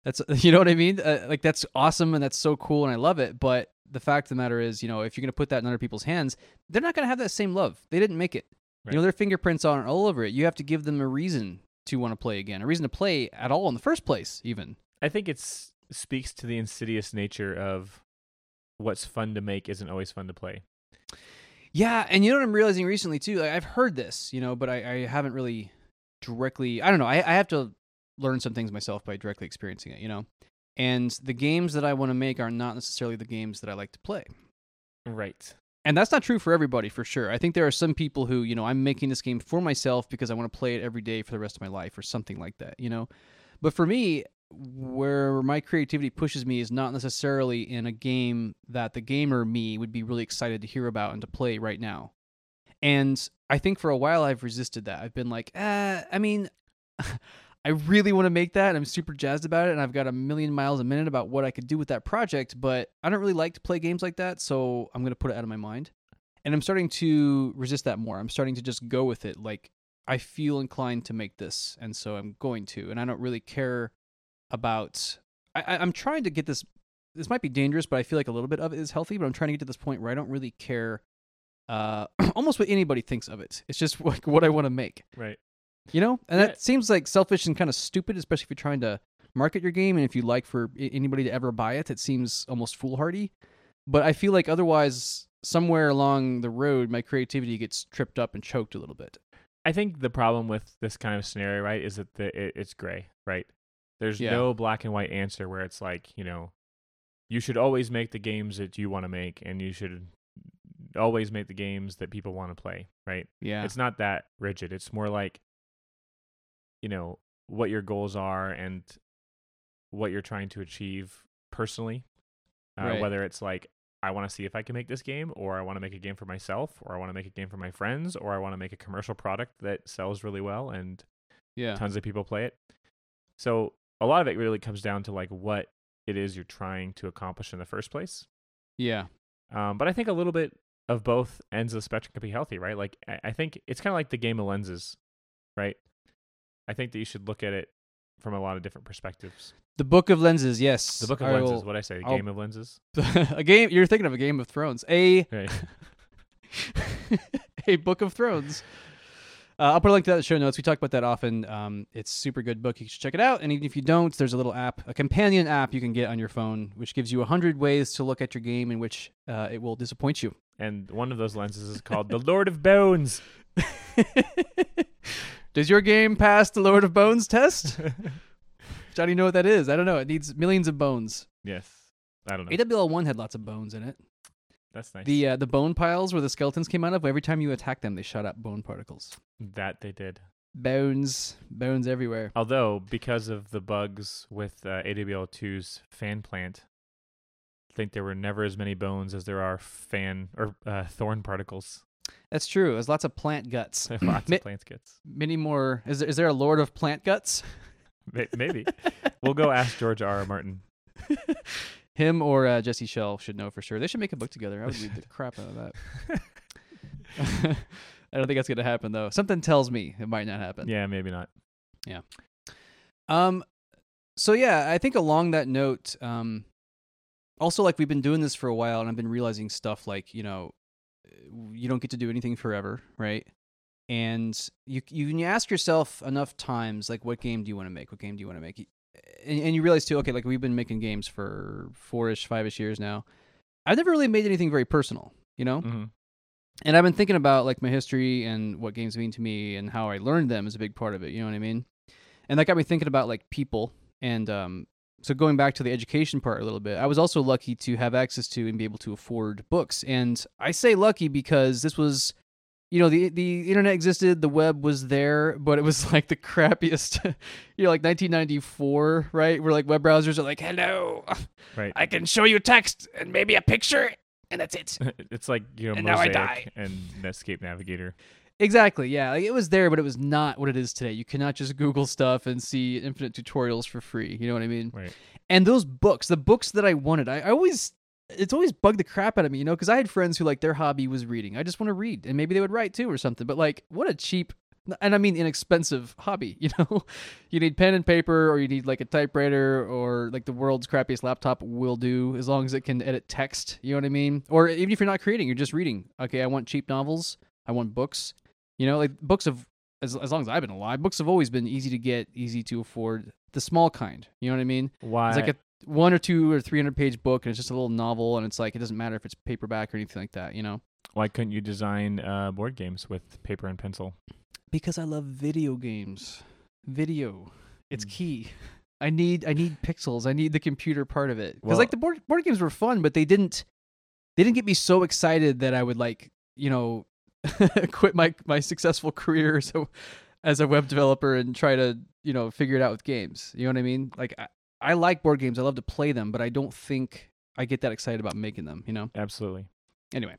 That's you know what I mean? Uh, like that's awesome and that's so cool and I love it, but the fact of the matter is, you know, if you're going to put that in other people's hands, they're not going to have that same love. They didn't make it. Right. You know, their fingerprints it all over it. You have to give them a reason to want to play again, a reason to play at all in the first place, even. I think it speaks to the insidious nature of what's fun to make isn't always fun to play. Yeah, and you know what I'm realizing recently too. Like, I've heard this, you know, but I, I haven't really directly. I don't know. I, I have to learn some things myself by directly experiencing it. You know, and the games that I want to make are not necessarily the games that I like to play. Right. And that's not true for everybody, for sure. I think there are some people who, you know, I'm making this game for myself because I want to play it every day for the rest of my life or something like that, you know? But for me, where my creativity pushes me is not necessarily in a game that the gamer me would be really excited to hear about and to play right now. And I think for a while I've resisted that. I've been like, uh, I mean, I really want to make that. I'm super jazzed about it, and I've got a million miles a minute about what I could do with that project. But I don't really like to play games like that, so I'm gonna put it out of my mind. And I'm starting to resist that more. I'm starting to just go with it. Like I feel inclined to make this, and so I'm going to. And I don't really care about. I- I'm trying to get this. This might be dangerous, but I feel like a little bit of it is healthy. But I'm trying to get to this point where I don't really care. Uh, almost what anybody thinks of it. It's just like what I want to make Right. you know and Yeah. that seems like selfish and kind of stupid especially if you're trying to market your game and if you like for anybody to ever buy it it seems almost foolhardy but i feel like otherwise somewhere along the road my creativity gets tripped up and choked a little bit I think the problem with this kind of scenario, right, is that the, it, it's gray, right? There's Yeah. no black and white answer where it's like, you know, you should always make the games that you want to make, and you should always make the games that people want to play, right? yeah It's not that rigid. It's more like, you know, what your goals are and what you're trying to achieve personally. Uh, Right. Whether it's like, I want to see if I can make this game, or I want to make a game for myself, or I want to make a game for my friends, or I want to make a commercial product that sells really well and yeah tons of people play it. So a lot of it really comes down to like what it is you're trying to accomplish in the first place. yeah Um, but I think a little bit of both ends of the spectrum can be healthy, right? Like I, I think it's kind of like the game of lenses, right? I think that you should look at it from a lot of different perspectives. the book of lenses yes The book of I lenses, will- what I say, the I'll- game of lenses, a game you're thinking of a game of thrones a right? a book of thrones uh, I'll put a link to that in the show notes. We talk about that often. Um, it's a super good book. You should check it out. And even if you don't, there's a little app, a companion app you can get on your phone, which gives you a hundred ways to look at your game in which uh, it will disappoint you. And one of those lenses is called the Lord of Bones. Does your game pass the Lord of Bones test? Johnny, you know what that is? I don't know. It needs millions of bones. yes, I don't know. AWL one had lots of bones in it. That's nice. The uh, the bone piles where the skeletons came out of. Every time you attack them, they shot up bone particles. that they did. Bones, bones everywhere. Although, because of the bugs with uh, AWL2's fan plant, think there were never as many bones as there are fan or uh, thorn particles. That's true. There's lots of plant guts. Lots of plant kits. Many more. Is there, is there a Lord of Plant Guts? Maybe. we'll go ask George R. R. Martin. Him or uh, Jesse Schell should know for sure. They should make a book together. I would read the crap out of that. I don't think that's gonna happen though. Something tells me it might not happen. yeah, maybe not. Yeah. Um. So yeah, I think along that note, um, also like we've been doing this for a while, and I've been realizing stuff like you know, you don't get to do anything forever, right? And you you ask yourself enough times, like, what game do you want to make? What game do you want to make? And, and you realize too, okay, like we've been making games for four-ish, five-ish years now. I've never really made anything very personal, you know. hmm And I've been thinking about like my history and what games mean to me and how I learned them is a big part of it. You know what I mean? And that got me thinking about like people. And um, so going back to the education part a little bit, I was also lucky to have access to and be able to afford books. And I say lucky because this was, you know, the the internet existed, the web was there, but it was like the crappiest. you know, like 1994, right? Where like web browsers are like, "Hello, Right. I can show you text and maybe a picture, and that's it." it's like you know And now I Mosaic die. and Netscape Navigator. Exactly. Yeah, like, it was there, but it was not what it is today. You cannot just Google stuff and see infinite tutorials for free. You know what I mean? Right. And those books, the books that I wanted, I, I always, it's always bugged the crap out of me, you know, because I had friends who like their hobby was reading. I just want to read, and maybe they would write too or something. But like, what a cheap and I mean inexpensive hobby. You know, you need pen and paper, or you need like a typewriter, or like the world's crappiest laptop will do as long as it can edit text. You know what I mean? Or even if you're not creating, you're just reading. Okay, I want cheap novels. I want books. You know, like books of as as long as I've been alive, books have always been easy to get, easy to afford. The small kind. You know what I mean? Why? It's like a one or two or three hundred page book, and it's just a little novel, and it's like it doesn't matter if it's paperback or anything like that. You know? why couldn't you design uh, board games with paper and pencil? Because I love video games. Video. It's Mm. key. I need I need pixels. I need the computer part of it. Because Well- like the board board games were fun, but they didn't they didn't get me so excited that I would like, you know, quit my my successful career so as a web developer and try to, you know, figure it out with games. You know what I mean? Like I, I like board games. I love to play them, but I don't think I get that excited about making them, you know? Absolutely. anyway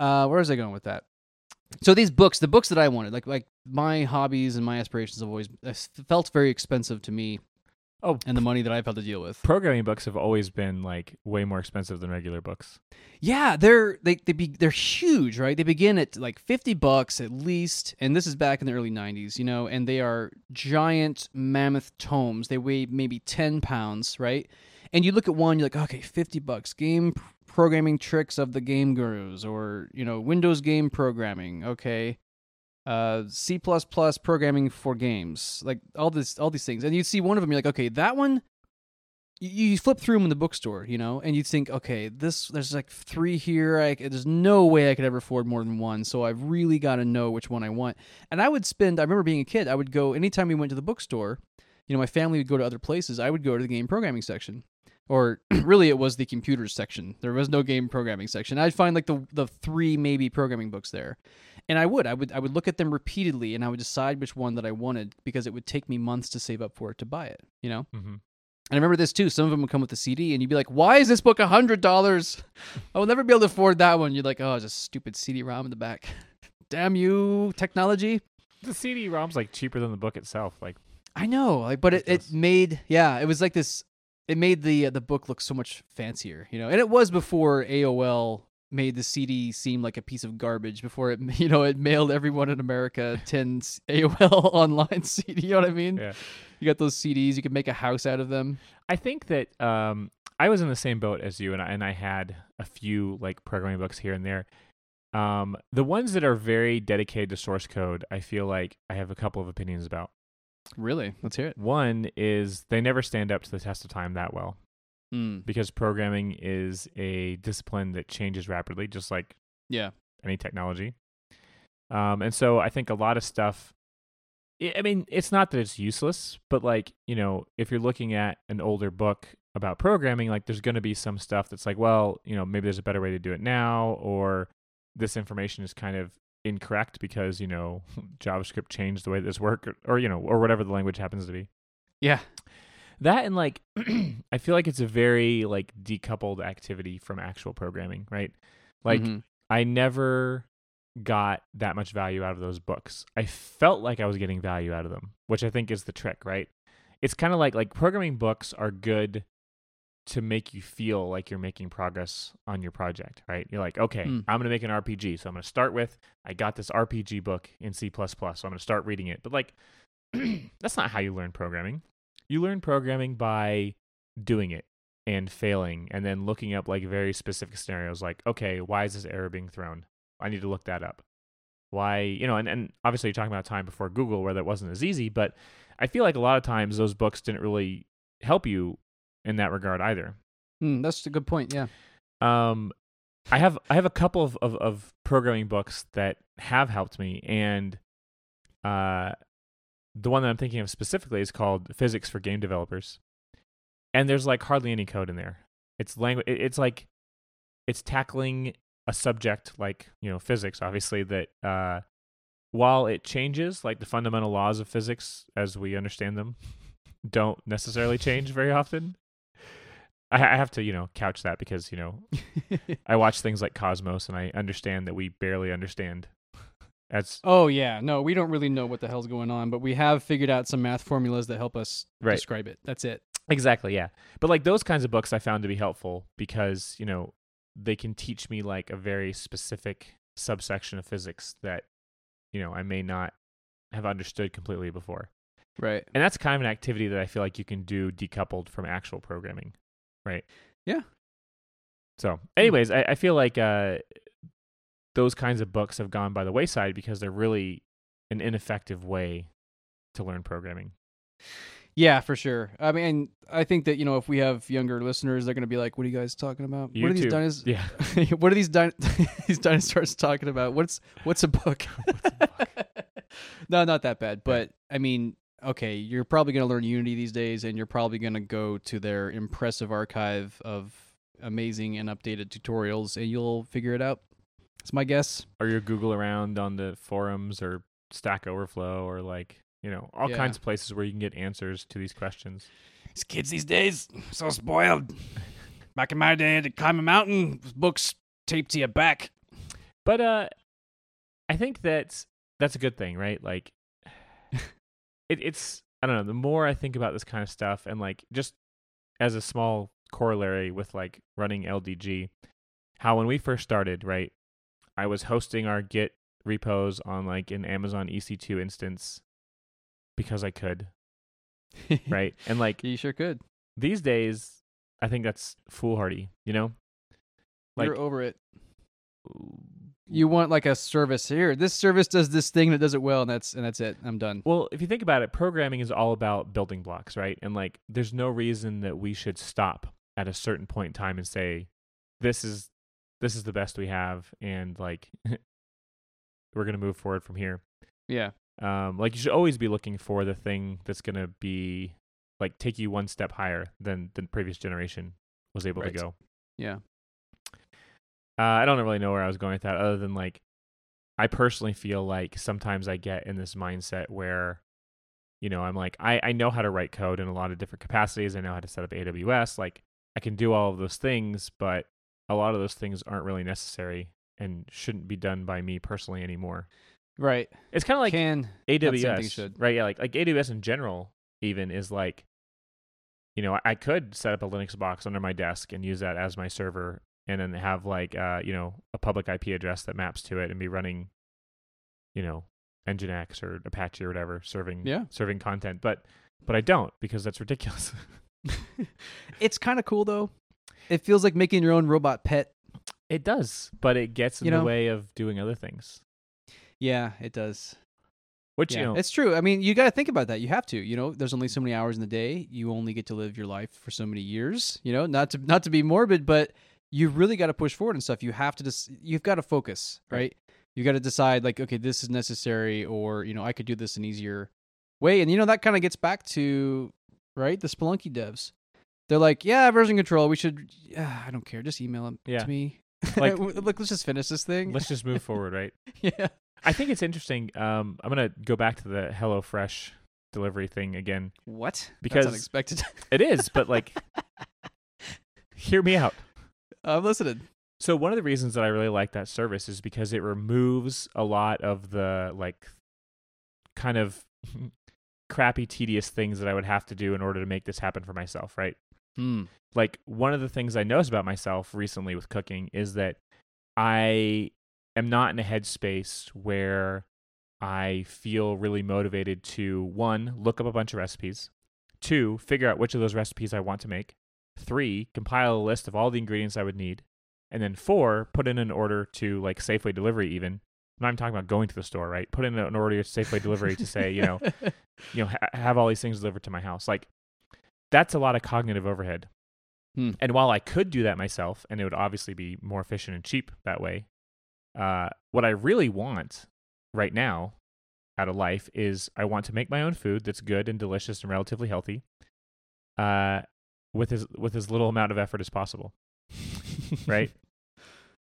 uh where was i going with that so these books the books that i wanted like like my hobbies and my aspirations have always uh, felt very expensive to me Oh, and the money that i've had to deal with. Programming books have always been like way more expensive than regular books. yeah they're they, they be they're huge right? They begin at like 50 bucks at least and this is back in the early 90s you know and they are giant mammoth tomes. They weigh maybe 10 pounds right? And you look at one you're like okay 50 bucks. Game programming tricks of the game gurus or you know windows game programming okay uh c++ programming for games like all this all these things. And you'd see one of them you're like okay that one you, you flip through them in the bookstore you know and you'd think okay this there's like three here I, there's no way i could ever afford more than one so i've really got to know which one i want. And i would spend i remember being a kid i would go anytime we went to the bookstore you know my family would go to other places i would go to the game programming section. Or really it was the computers section. There was no game programming section. I'd find like the the three maybe programming books there and i would i would i would look at them repeatedly and i would decide which one that i wanted because it would take me months to save up for it to buy it you know hmm and I remember this too. Some of them would come with a CD, and you'd be like, "Why is this book a hundred dollars? I will never be able to afford that one." You're like, "Oh, it's a stupid CD-ROM in the back." Damn you, technology! The CD-ROM's like cheaper than the book itself. Like, I know, like, but it, it made yeah, it was like this. It made the uh, the book look so much fancier, you know. And it was before AOL made the CD seem like a piece of garbage. Before it, you know, it mailed everyone in America ten AOL online CD. You know what I mean? Yeah. You got those CDs. You could make a house out of them. I think that um, I was in the same boat as you, and I, and I had a few like programming books here and there. Um, the ones that are very dedicated to source code, I feel like I have a couple of opinions about. Really? Let's hear it. One is they never stand up to the test of time that well Hmm. because programming is a discipline that changes rapidly, just like Yeah. any technology. Um, and so I think a lot of stuff. I I mean, it's not that it's useless, but like you know, if you're looking at an older book about programming, like there's going to be some stuff that's like, well, you know, maybe there's a better way to do it now, or this information is kind of incorrect because you know JavaScript changed the way this work, or, or you know, or whatever the language happens to be. Yeah. That and like, I feel like it's a very like decoupled activity from actual programming, right? Like Mhm. I never got that much value out of those books. I felt like I was getting value out of them, which I think is the trick, right? It's kind of like like programming books are good to make you feel like you're making progress on your project, right? You're like, okay, Mm. I'm going to make an RPG. So I'm going to start with I got this RPG book in C++, so I'm going to start reading it. But like that's not how you learn programming. You learn programming by doing it and failing and then looking up like very specific scenarios like okay why is this error being thrown i need to look that up why you know and, and obviously you're talking about time before google where that wasn't as easy but i feel like a lot of times those books didn't really help you in that regard either Hmm, that's a good point. Yeah. um i have i have a couple of, of, of programming books that have helped me and uh the one that i'm thinking of specifically is called physics for game developers and there's like hardly any code in there it's language it's like it's tackling a subject like you know physics obviously that uh while it changes like the fundamental laws of physics as we understand them don't necessarily change very often I, I have to you know couch that because you know I watch things like Cosmos and I understand that we barely understand. That's oh yeah. No, we don't really know what the hell's going on, but we have figured out some math formulas that help us Right. describe it. That's it. exactly yeah. But like those kinds of books I found to be helpful because, you know, they can teach me like a very specific subsection of physics that you know I may not have understood completely before. Right. And that's kind of an activity that I feel like you can do decoupled from actual programming, right? Yeah. So, anyways, I, I feel like uh, those kinds of books have gone by the wayside because they're really an ineffective way to learn programming. Yeah, for sure. I mean, I think that you know, if we have younger listeners, they're going to be like, "What are you guys talking about? what are these dinosaurs? Yeah. what are these din- these dinosaurs talking about? What's what's a book? no, not that bad. But I mean, okay, you're probably going to learn Unity these days, and you're probably going to go to their impressive archive of amazing and updated tutorials, and you'll figure it out. It's my guess. or you Google around on the forums or Stack Overflow or like you know all Yeah. kinds of places where you can get answers to these questions. These kids these days so spoiled. Back in my day, to climb a mountain, books taped to your back. But uh, I think that's that's a good thing, right? Like, it, it's I don't know. The more I think about this kind of stuff, and like just as a small corollary with like running LDG, how when we first started, right, I was hosting our Git repos on like an Amazon EC2 instance because I could, right? and like You sure could. these days, I think that's foolhardy, you know? Like, You're over it. You want like a service here. This service does this thing that does it well, and that's and that's it. I'm done. well, if you think about it, programming is all about building blocks, right? And like, there's no reason that we should stop at a certain point in time and say, this is this is the best we have, and like, we're gonna move forward from here. Yeah. Um, like, you should always be looking for the thing that's gonna be like take you one step higher than the previous generation was able Right. to go. Yeah. Uh, I don't really know where I was going with that, other than like, I personally feel like sometimes I get in this mindset where, you know, I'm like, I, I know how to write code in a lot of different capacities. I know how to set up AWS. Like, I can do all of those things, but a lot of those things aren't really necessary and shouldn't be done by me personally anymore. Right. It's kind of like Can not saying you AWS, should. right? Yeah, like like AWS in general, even is like, you know, I, I could set up a Linux box under my desk and use that as my server, and then have like, uh, you know, a public IP address that maps to it and be running, you know, Nginx or Apache or whatever, serving Yeah. serving content. But but I don't because that's ridiculous. it's kind of cool though. It feels like making your own robot pet. it does, but it gets in You the way of doing other things. Yeah, it does. Which yeah, you know, it's true. I mean, you got to think about that. You have to. You know, there's only so many hours in the day. You only get to live your life for so many years. You know, not to not to be morbid, but you really got to push forward and stuff. You have to just. You've got to focus, Right. right? You got to decide like, okay, this is necessary, or you know, I could do this an easier way. And you know, that kind of gets back to right the Spelunky devs. They're like, yeah, version control. We should. Yeah, I don't care. Just email them Yeah. to me. Like- look, let's just finish this thing. let's just move forward, right? yeah. I think it's interesting. Um, I'm gonna go back to the HelloFresh delivery thing again. What? Because- That's unexpected. It is, but like, hear me out. I'm listening. So one of the reasons that I really like that service is because it removes a lot of the like kind of crappy tedious things that I would have to do in order to make this happen for myself, right? Hmm. Like one of the things I noticed about myself recently with cooking is that I am not in a headspace where I feel really motivated to one, look up a bunch of recipes, two, figure out which of those recipes I want to make, three, compile a list of all the ingredients I would need, and then four, put in an order to like Safeway delivery even. I'm not even talking about going to the store, right? Put in an order to Safeway delivery to say, you know, you know, ha- have all these things delivered to my house. Like that's a lot of cognitive overhead. Hmm. And while I could do that myself, and it would obviously be more efficient and cheap that way, uh, what I really want right now out of life is I want to make my own food that's good and delicious and relatively healthy, uh, with as with as little amount of effort as possible, right?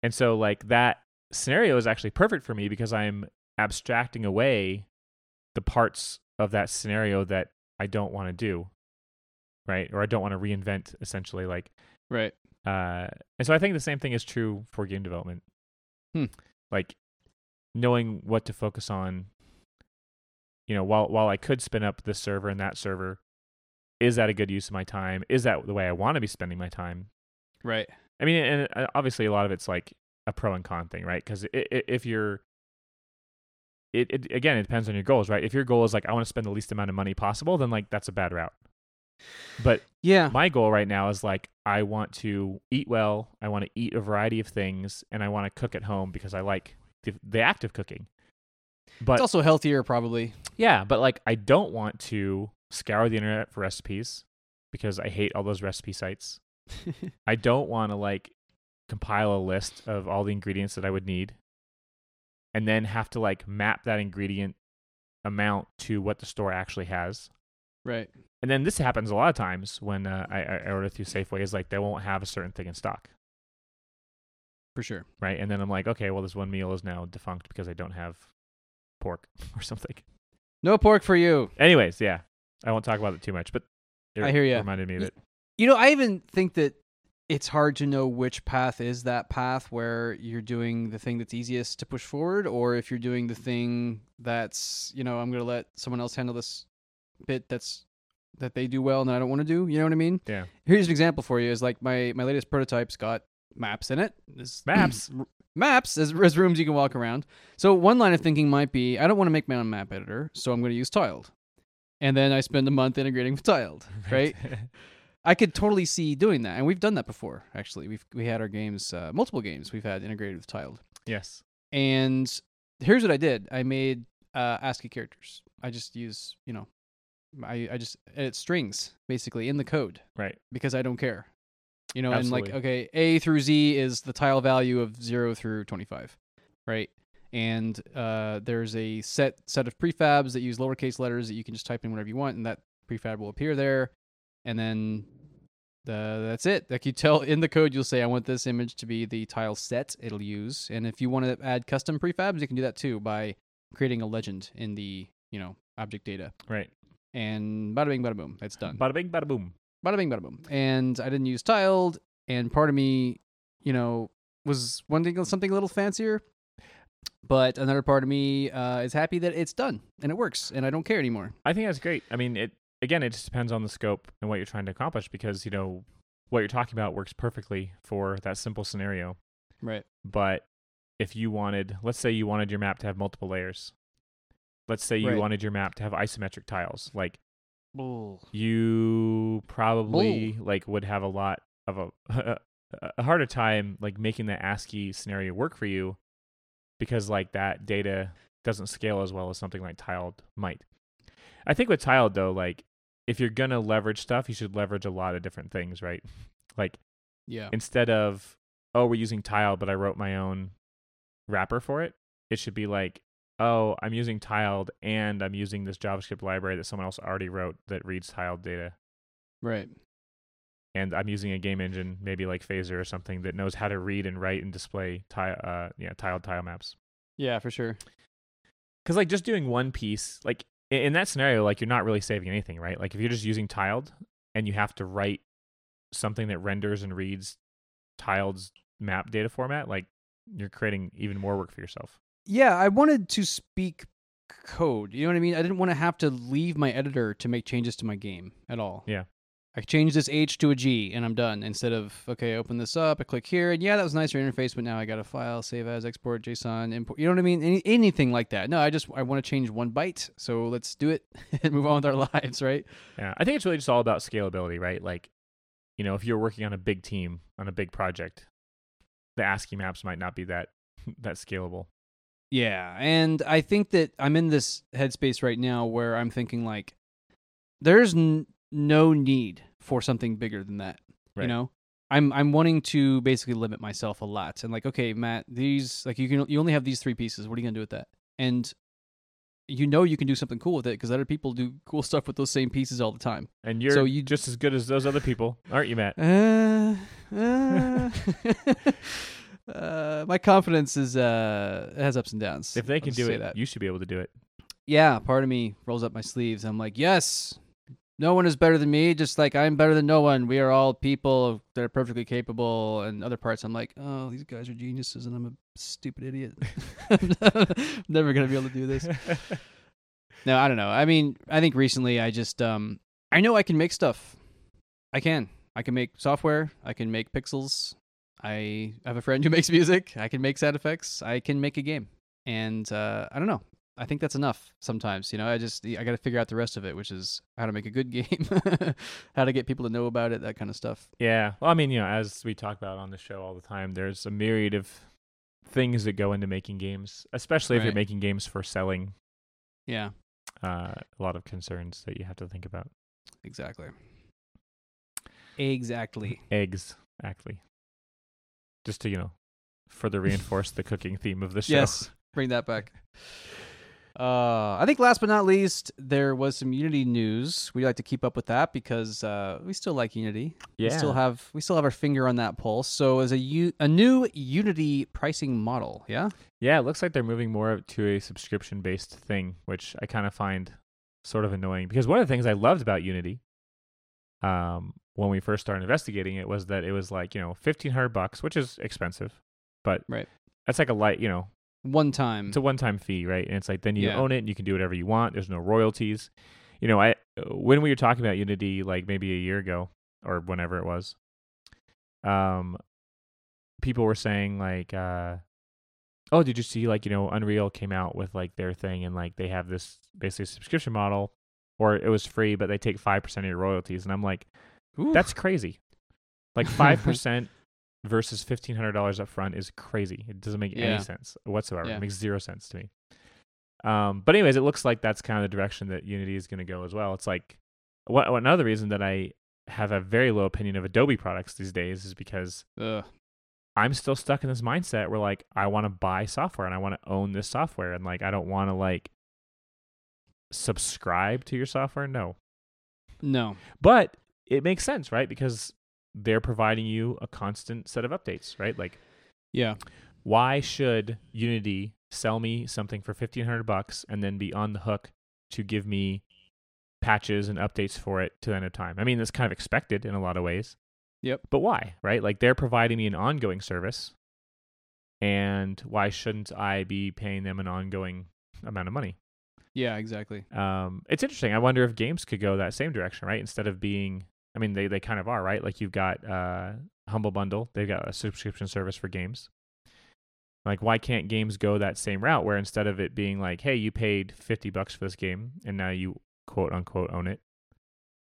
and so like that scenario is actually perfect for me because I'm abstracting away the parts of that scenario that I don't want to do, right? Or I don't want to reinvent essentially like right. uh and so I think the same thing is true for game development. Hmm. Like knowing what to focus on you know, while while I could spin up this server and that server, is that a good use of my time? Is that the way I want to be spending my time? Right. I mean, and uh, obviously a lot of it's like a pro and con thing, right? Because if you're it, it again it depends on your goals, right? If your goal is like I want to spend the least amount of money possible, then like that's a bad route. But Yeah. my goal right now is like I want to eat well, I want to eat a variety of things, and I want to cook at home because I like the, the act of cooking. But it's also healthier, probably. yeah, but like I don't want to scour the internet for recipes because I hate all those recipe sites. I don't want to like compile a list of all the ingredients that I would need and then have to like map that ingredient amount to what the store actually has. right. And then this happens a lot of times when uh, I, I order through Safeway is like they won't have a certain thing in stock, For sure. right? And then I'm like, okay, well this one meal is now defunct because I don't have pork or something. No pork for you. Anyways, yeah, I won't talk about it too much, but it I hear you. reminded me of it. You know, I even think that it's hard to know which path is that path where you're doing the thing that's easiest to push forward, or if you're doing the thing that's, you know, I'm going to let someone else handle this bit that's that they do well and I don't want to do. You know what I mean? Yeah. Here's an example for you: is like my my latest prototype's got maps in it. This- Maps? maps as, as rooms you can walk around. So one line of thinking might be, I don't want to make my own map editor, so I'm going to use Tiled. And then I spend a month integrating with Tiled, right? I could totally see doing that, and we've done that before. Actually, we've we had our games, uh, multiple games we've had integrated with Tiled. yes. And here's what I did: I made uh, ASCII characters. I just use, you know, I I just edit strings basically in the code Right. because I don't care. You know, and like okay, A through Z is the tile value of zero through twenty five, right? And uh, there's a set set of prefabs that use lowercase letters that you can just type in whatever you want, and that prefab will appear there. And then the that's it. Like you tell in the code, you'll say, "I want this image to be the tile set it'll use." And if you want to add custom prefabs, you can do that too by creating a legend in the you know object data. Right. And bada bing, bada boom, it's done Bada bing, bada boom. bada bing, bada boom. And I didn't use tiled, and part of me, you know, was wanting something a little fancier. But another part of me uh, is happy that it's done and it works, and I don't care anymore. I think that's great. I mean, it again, it just depends on the scope and what you're trying to accomplish because you know what you're talking about works perfectly for that simple scenario. Right. But if you wanted, let's say you wanted your map to have multiple layers. Let's say you Right. wanted your map to have isometric tiles. Like you probably like would have a lot of a a harder time like making the ASCII scenario work for you because like that data doesn't scale as well as something like tiled might. I think with tiled though, like if you're gonna leverage stuff, you should leverage a lot of different things, right? Like Yeah. instead of oh we're using tile, but I wrote my own wrapper for it, it should be like oh I'm using tiled and I'm using this JavaScript library that someone else already wrote that reads tiled data Right. and I'm using a game engine, maybe like Phaser or something, that knows how to read and write and display tile, uh, yeah, tiled tile maps. Yeah, for sure. Because like just doing one piece, like in that scenario, like you're not really saving anything, right? Like if you're just using tiled and you have to write something that renders and reads tiled's map data format, like you're creating even more work for yourself. Yeah, I wanted to speak code. You know what I mean? I didn't want to have to leave my editor to make changes to my game at all. Yeah. I changed this H to a G and I'm done. Instead of okay, open this up, I click here, and yeah, that was a nicer interface, but now I got a file, save as, export, JSON, import. You know what I mean? Any, anything like that. No, I just I want to change one byte, so let's do it and move on with our lives, right? Yeah, I think it's really just all about scalability, right? Like, you know, if you're working on a big team on a big project, the ASCII maps might not be that that scalable. Yeah, and I think that I'm in this headspace right now where I'm thinking like, there's n- no need for something bigger than that. You know, I'm I'm wanting to basically limit myself a lot and like, okay, Matt, these like you can you only have these three pieces. What are you gonna do with that? And you know you can do something cool with it because other people do cool stuff with those same pieces all the time. And you're So you- just as good as those other people, aren't you, Matt? Uh, uh, uh, my confidence is uh it has ups and downs. If they can do it, that. you should be able to do it. yeah, part of me rolls up my sleeves. I'm like, yes, no one is better than me, just like I'm better than no one. We are all people that are perfectly capable. And other parts, I'm like, oh, these guys are geniuses, and I'm a stupid idiot. I'm never gonna be able to do this. No, I don't know. I mean, I think recently I just um I know I can make stuff. I can. I can make software. I can make pixels. I have a friend who makes music. I can make sound effects. I can make a game. And uh I don't know. I think that's enough sometimes. You know, I just I got to figure out the rest of it, which is how to make a good game, how to get people to know about it, that kind of stuff. Yeah. Well, I mean, you know, as we talk about on the show all the time, there's a myriad of things that go into making games, especially if you're making games for selling. Yeah, Uh, a lot of concerns that you have to think about. exactly. Exactly. Eggs, actually. Just to you know, further reinforce the cooking theme of the show. Yes, bring that back. Uh, I think last but not least, there was some Unity news. We like to keep up with that because uh, we still like Unity. Yeah. We still have we still have our finger on that pulse. So as a U- a new Unity pricing model, yeah. Yeah, it looks like they're moving more to a subscription based thing, which I kind of find sort of annoying because one of the things I loved about Unity um when we first started investigating it was that it was like, you know, 1500 bucks, which is expensive, but Right. That's like a light, you know, One time. it's a one-time fee, right? And it's like then you Yeah. own it and you can do whatever you want. There's no royalties. You know, I when we were talking about Unity like maybe a year ago or whenever it was, um, people were saying like, uh, oh, did you see like you know Unreal came out with like their thing and like they have this basically subscription model, or it was free but they take five percent of your royalties, and I'm like, Ooh. that's crazy. Like five percent versus fifteen hundred dollars up front is crazy. It doesn't make Yeah. any sense whatsoever. Yeah. It makes zero sense to me. Um, but anyways, it looks like that's kind of the direction that Unity is going to go as well. It's like what another reason that I have a very low opinion of Adobe products these days is because Ugh. I'm still stuck in this mindset where like I want to buy software and I want to own this software and like I don't want to like subscribe to your software. No, No. but it makes sense, right? Because they're providing you a constant set of updates, right? Like Yeah. why should Unity sell me something for 1500 bucks and then be on the hook to give me patches and updates for it to the end of time? I mean, that's kind of expected in a lot of ways. Yep. But why, right? Like they're providing me an ongoing service. And why shouldn't I be paying them an ongoing amount of money? Yeah. Exactly. Um, it's interesting. I wonder if games could go that same direction, right? Instead of being, I mean, they, they kind of are, right? Like you've got uh, Humble Bundle, they've got a subscription service for games. Like, why can't games go that same route where instead of it being like, hey, you paid 50 bucks for this game and now you quote unquote own it?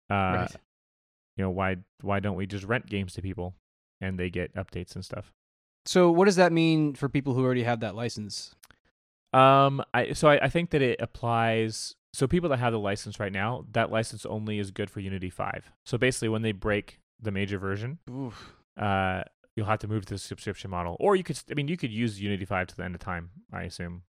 Uh, Right. You know, why why don't we just rent games to people and they get updates and stuff? So what does that mean for people who already have that license? Um, I so I, I think that it applies. So people that have the license right now, that license only is good for Unity Five. So basically, when they break the major version, uh, you'll have to move to the subscription model, or you could. I mean, you could use Unity Five to the end of time. I assume,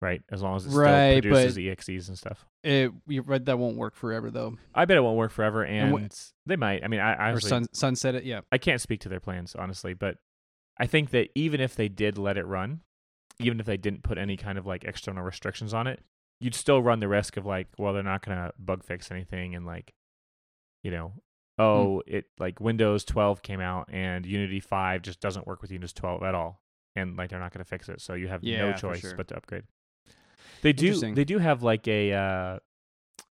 right? As long as it Right, still produces exes and stuff. It, you read that won't work forever though. I bet it won't work forever, and, And wh- they might. I mean, I, I or honestly, sun, sunset it. Yeah. I can't speak to their plans honestly, but I think that even if they did let it run, even if they didn't put any kind of like external restrictions on it, you'd still run the risk of like, well, they're not gonna bug fix anything and like, you know, oh, it like Windows 12 came out and Unity 5 just doesn't work with Windows 12 at all, and like they're not gonna fix it, so you have Yeah, no choice sure. but to upgrade. They do. They do have like a. Uh,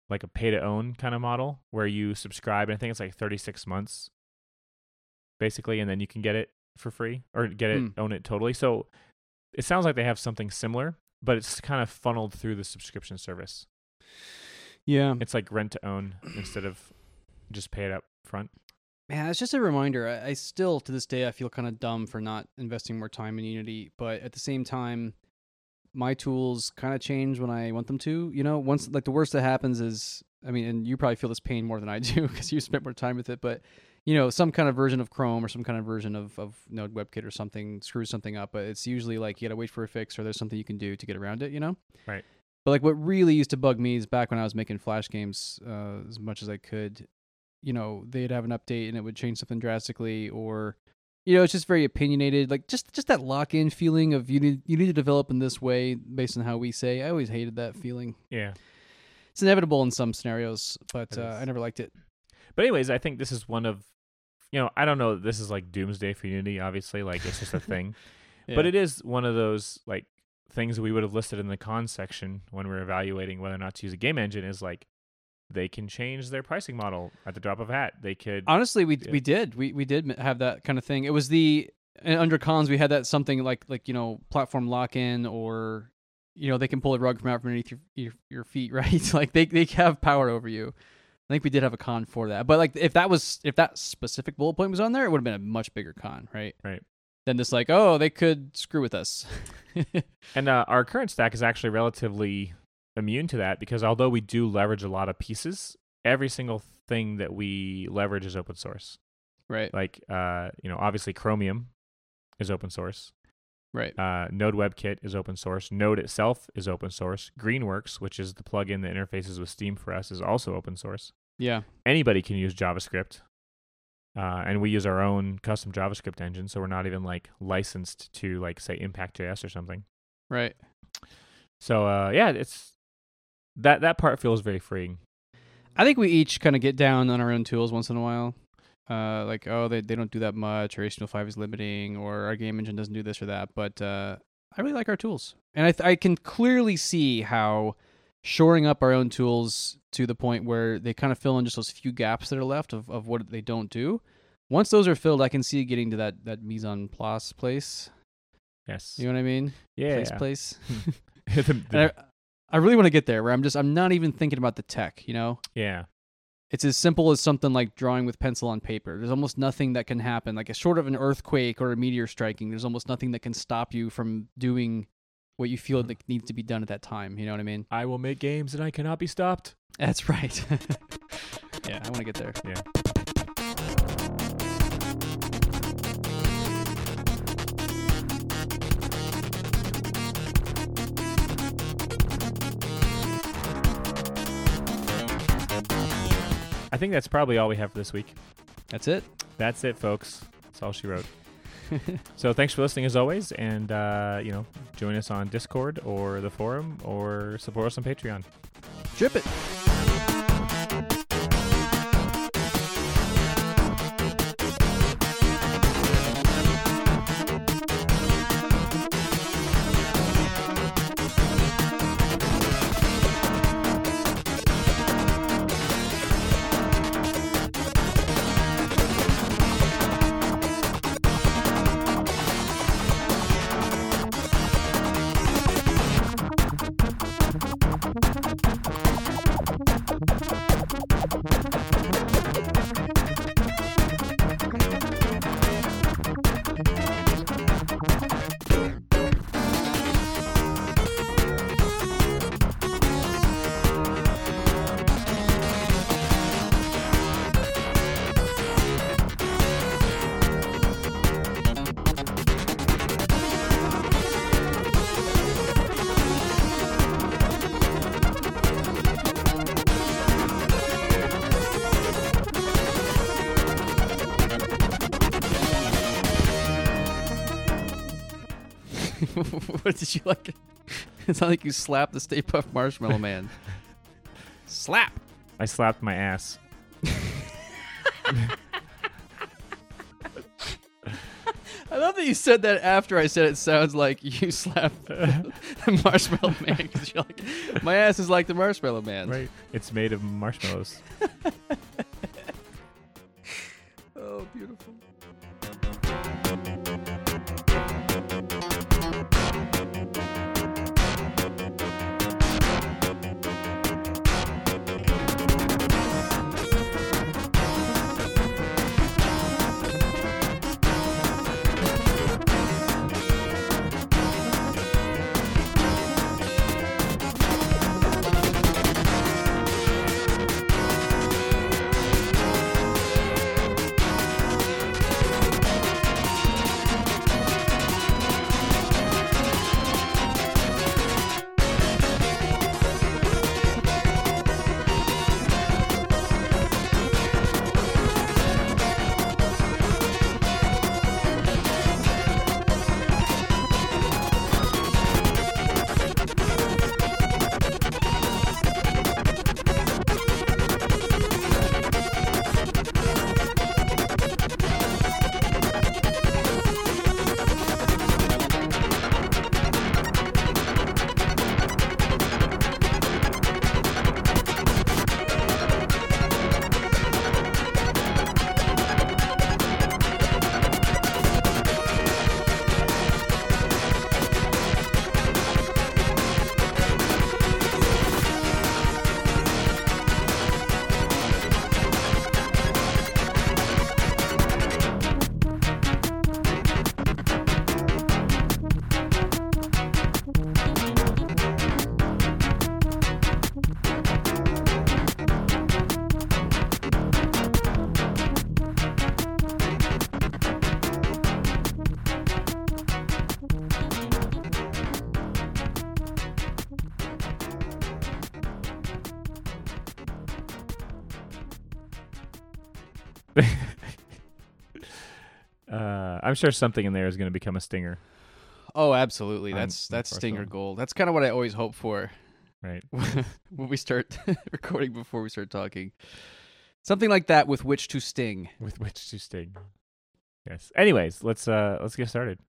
like a pay to own kind of model where you subscribe and I think it's like 36 months basically and then you can get it for free or get it Hmm. own it totally. So it sounds like they have something similar, but it's kind of funneled through the subscription service. Yeah. It's like rent to own instead of just pay it up front. Man, it's just a reminder. I, I still, to this day, I feel kind of dumb for not investing more time in Unity. But at the same time, my tools kind of change when I want them to. You know, once like the worst that happens is, I mean, and you probably feel this pain more than I do because you spent more time with it. But you know, some kind of version of Chrome or some kind of version of of Node WebKit or something screws something up. But it's usually like you got to wait for a fix or there's something you can do to get around it. You know. Right. But like what really used to bug me is back when I was making Flash games uh, as much as I could you know they'd have an update and it would change something drastically or you know it's just very opinionated like just just that lock-in feeling of you need you need to develop in this way based on how we say i always hated that feeling Yeah. it's inevitable in some scenarios but uh, i never liked it But anyways, I think this is one of you know, I don't know, this is like doomsday for Unity, obviously, like it's just a thing. But it is one of those like things that we would have listed in the con section when we are evaluating whether or not to use a game engine is like they can change their pricing model at the drop of a hat. They could honestly we Yeah. we did we we did have that kind of thing it was the uh, under cons we had that something like like you know platform lock-in or you know they can pull a rug from out from underneath your your, your feet, right? like they they have power over you. I think we did have a con for that, but like if that was if that specific bullet point was on there, it would have been a much bigger con, right? Right. Than just like oh they could screw with us. And uh, our current stack is actually relatively immune to that because although we do leverage a lot of pieces, every single thing that we leverage is open source. right. Like, uh, you know, obviously Chromium is open source. Right. Uh, Node WebKit is open source. Node itself is open source. Greenworks, which is the plugin that interfaces with Steam for us, is also open source. Yeah. Anybody can use JavaScript. Uh, and we use our own custom JavaScript engine, so we're not even like licensed to like say Impact.js or something. Right. So uh, yeah, it's that that part feels very freeing. I think we each kind of get down on our own tools once in a while. Uh, like, oh, they, they don't do that much, or HTML5 is limiting, or our game engine doesn't do this or that. But uh, I really like our tools. And I, th- I can clearly see how shoring up our own tools to the point where they kind of fill in just those few gaps that are left of, of what they don't do. Once those are filled, I can see getting to that, that mise en place place. Yes. You know what I mean? yeah. Place, place. The- the- I, I really want to get there where I'm just, I'm not even thinking about the tech, you know? yeah. it's as simple as something like drawing with pencil on paper. There's almost nothing that can happen, like a short of an earthquake or a meteor striking. There's almost nothing that can stop you from doing what you feel that needs to be done at that time. You know what I mean? I will make games and I cannot be stopped. That's right. yeah, I want to get there. Yeah. I think that's probably all we have for this week. That's it. That's it, folks. That's all she wrote. So thanks for listening as always, and uh, you know, join us on Discord or the forum, or support us on Patreon. Drip it. It's not like you slapped the Stay Puft Marshmallow Man. Slap. I slapped my ass. I love that you said that after I said it sounds like you slapped the Marshmallow Man because you're like, my ass is like the Marshmallow Man. Right. It's made of marshmallows. I'm sure something in there is going to become a stinger, Oh, absolutely. That's that's stinger gold. That's kind of what I always hope for right? when we start recording before we start talking. Something like that with which to sting. With which to sting. Yes. Anyways, let's uh let's get started.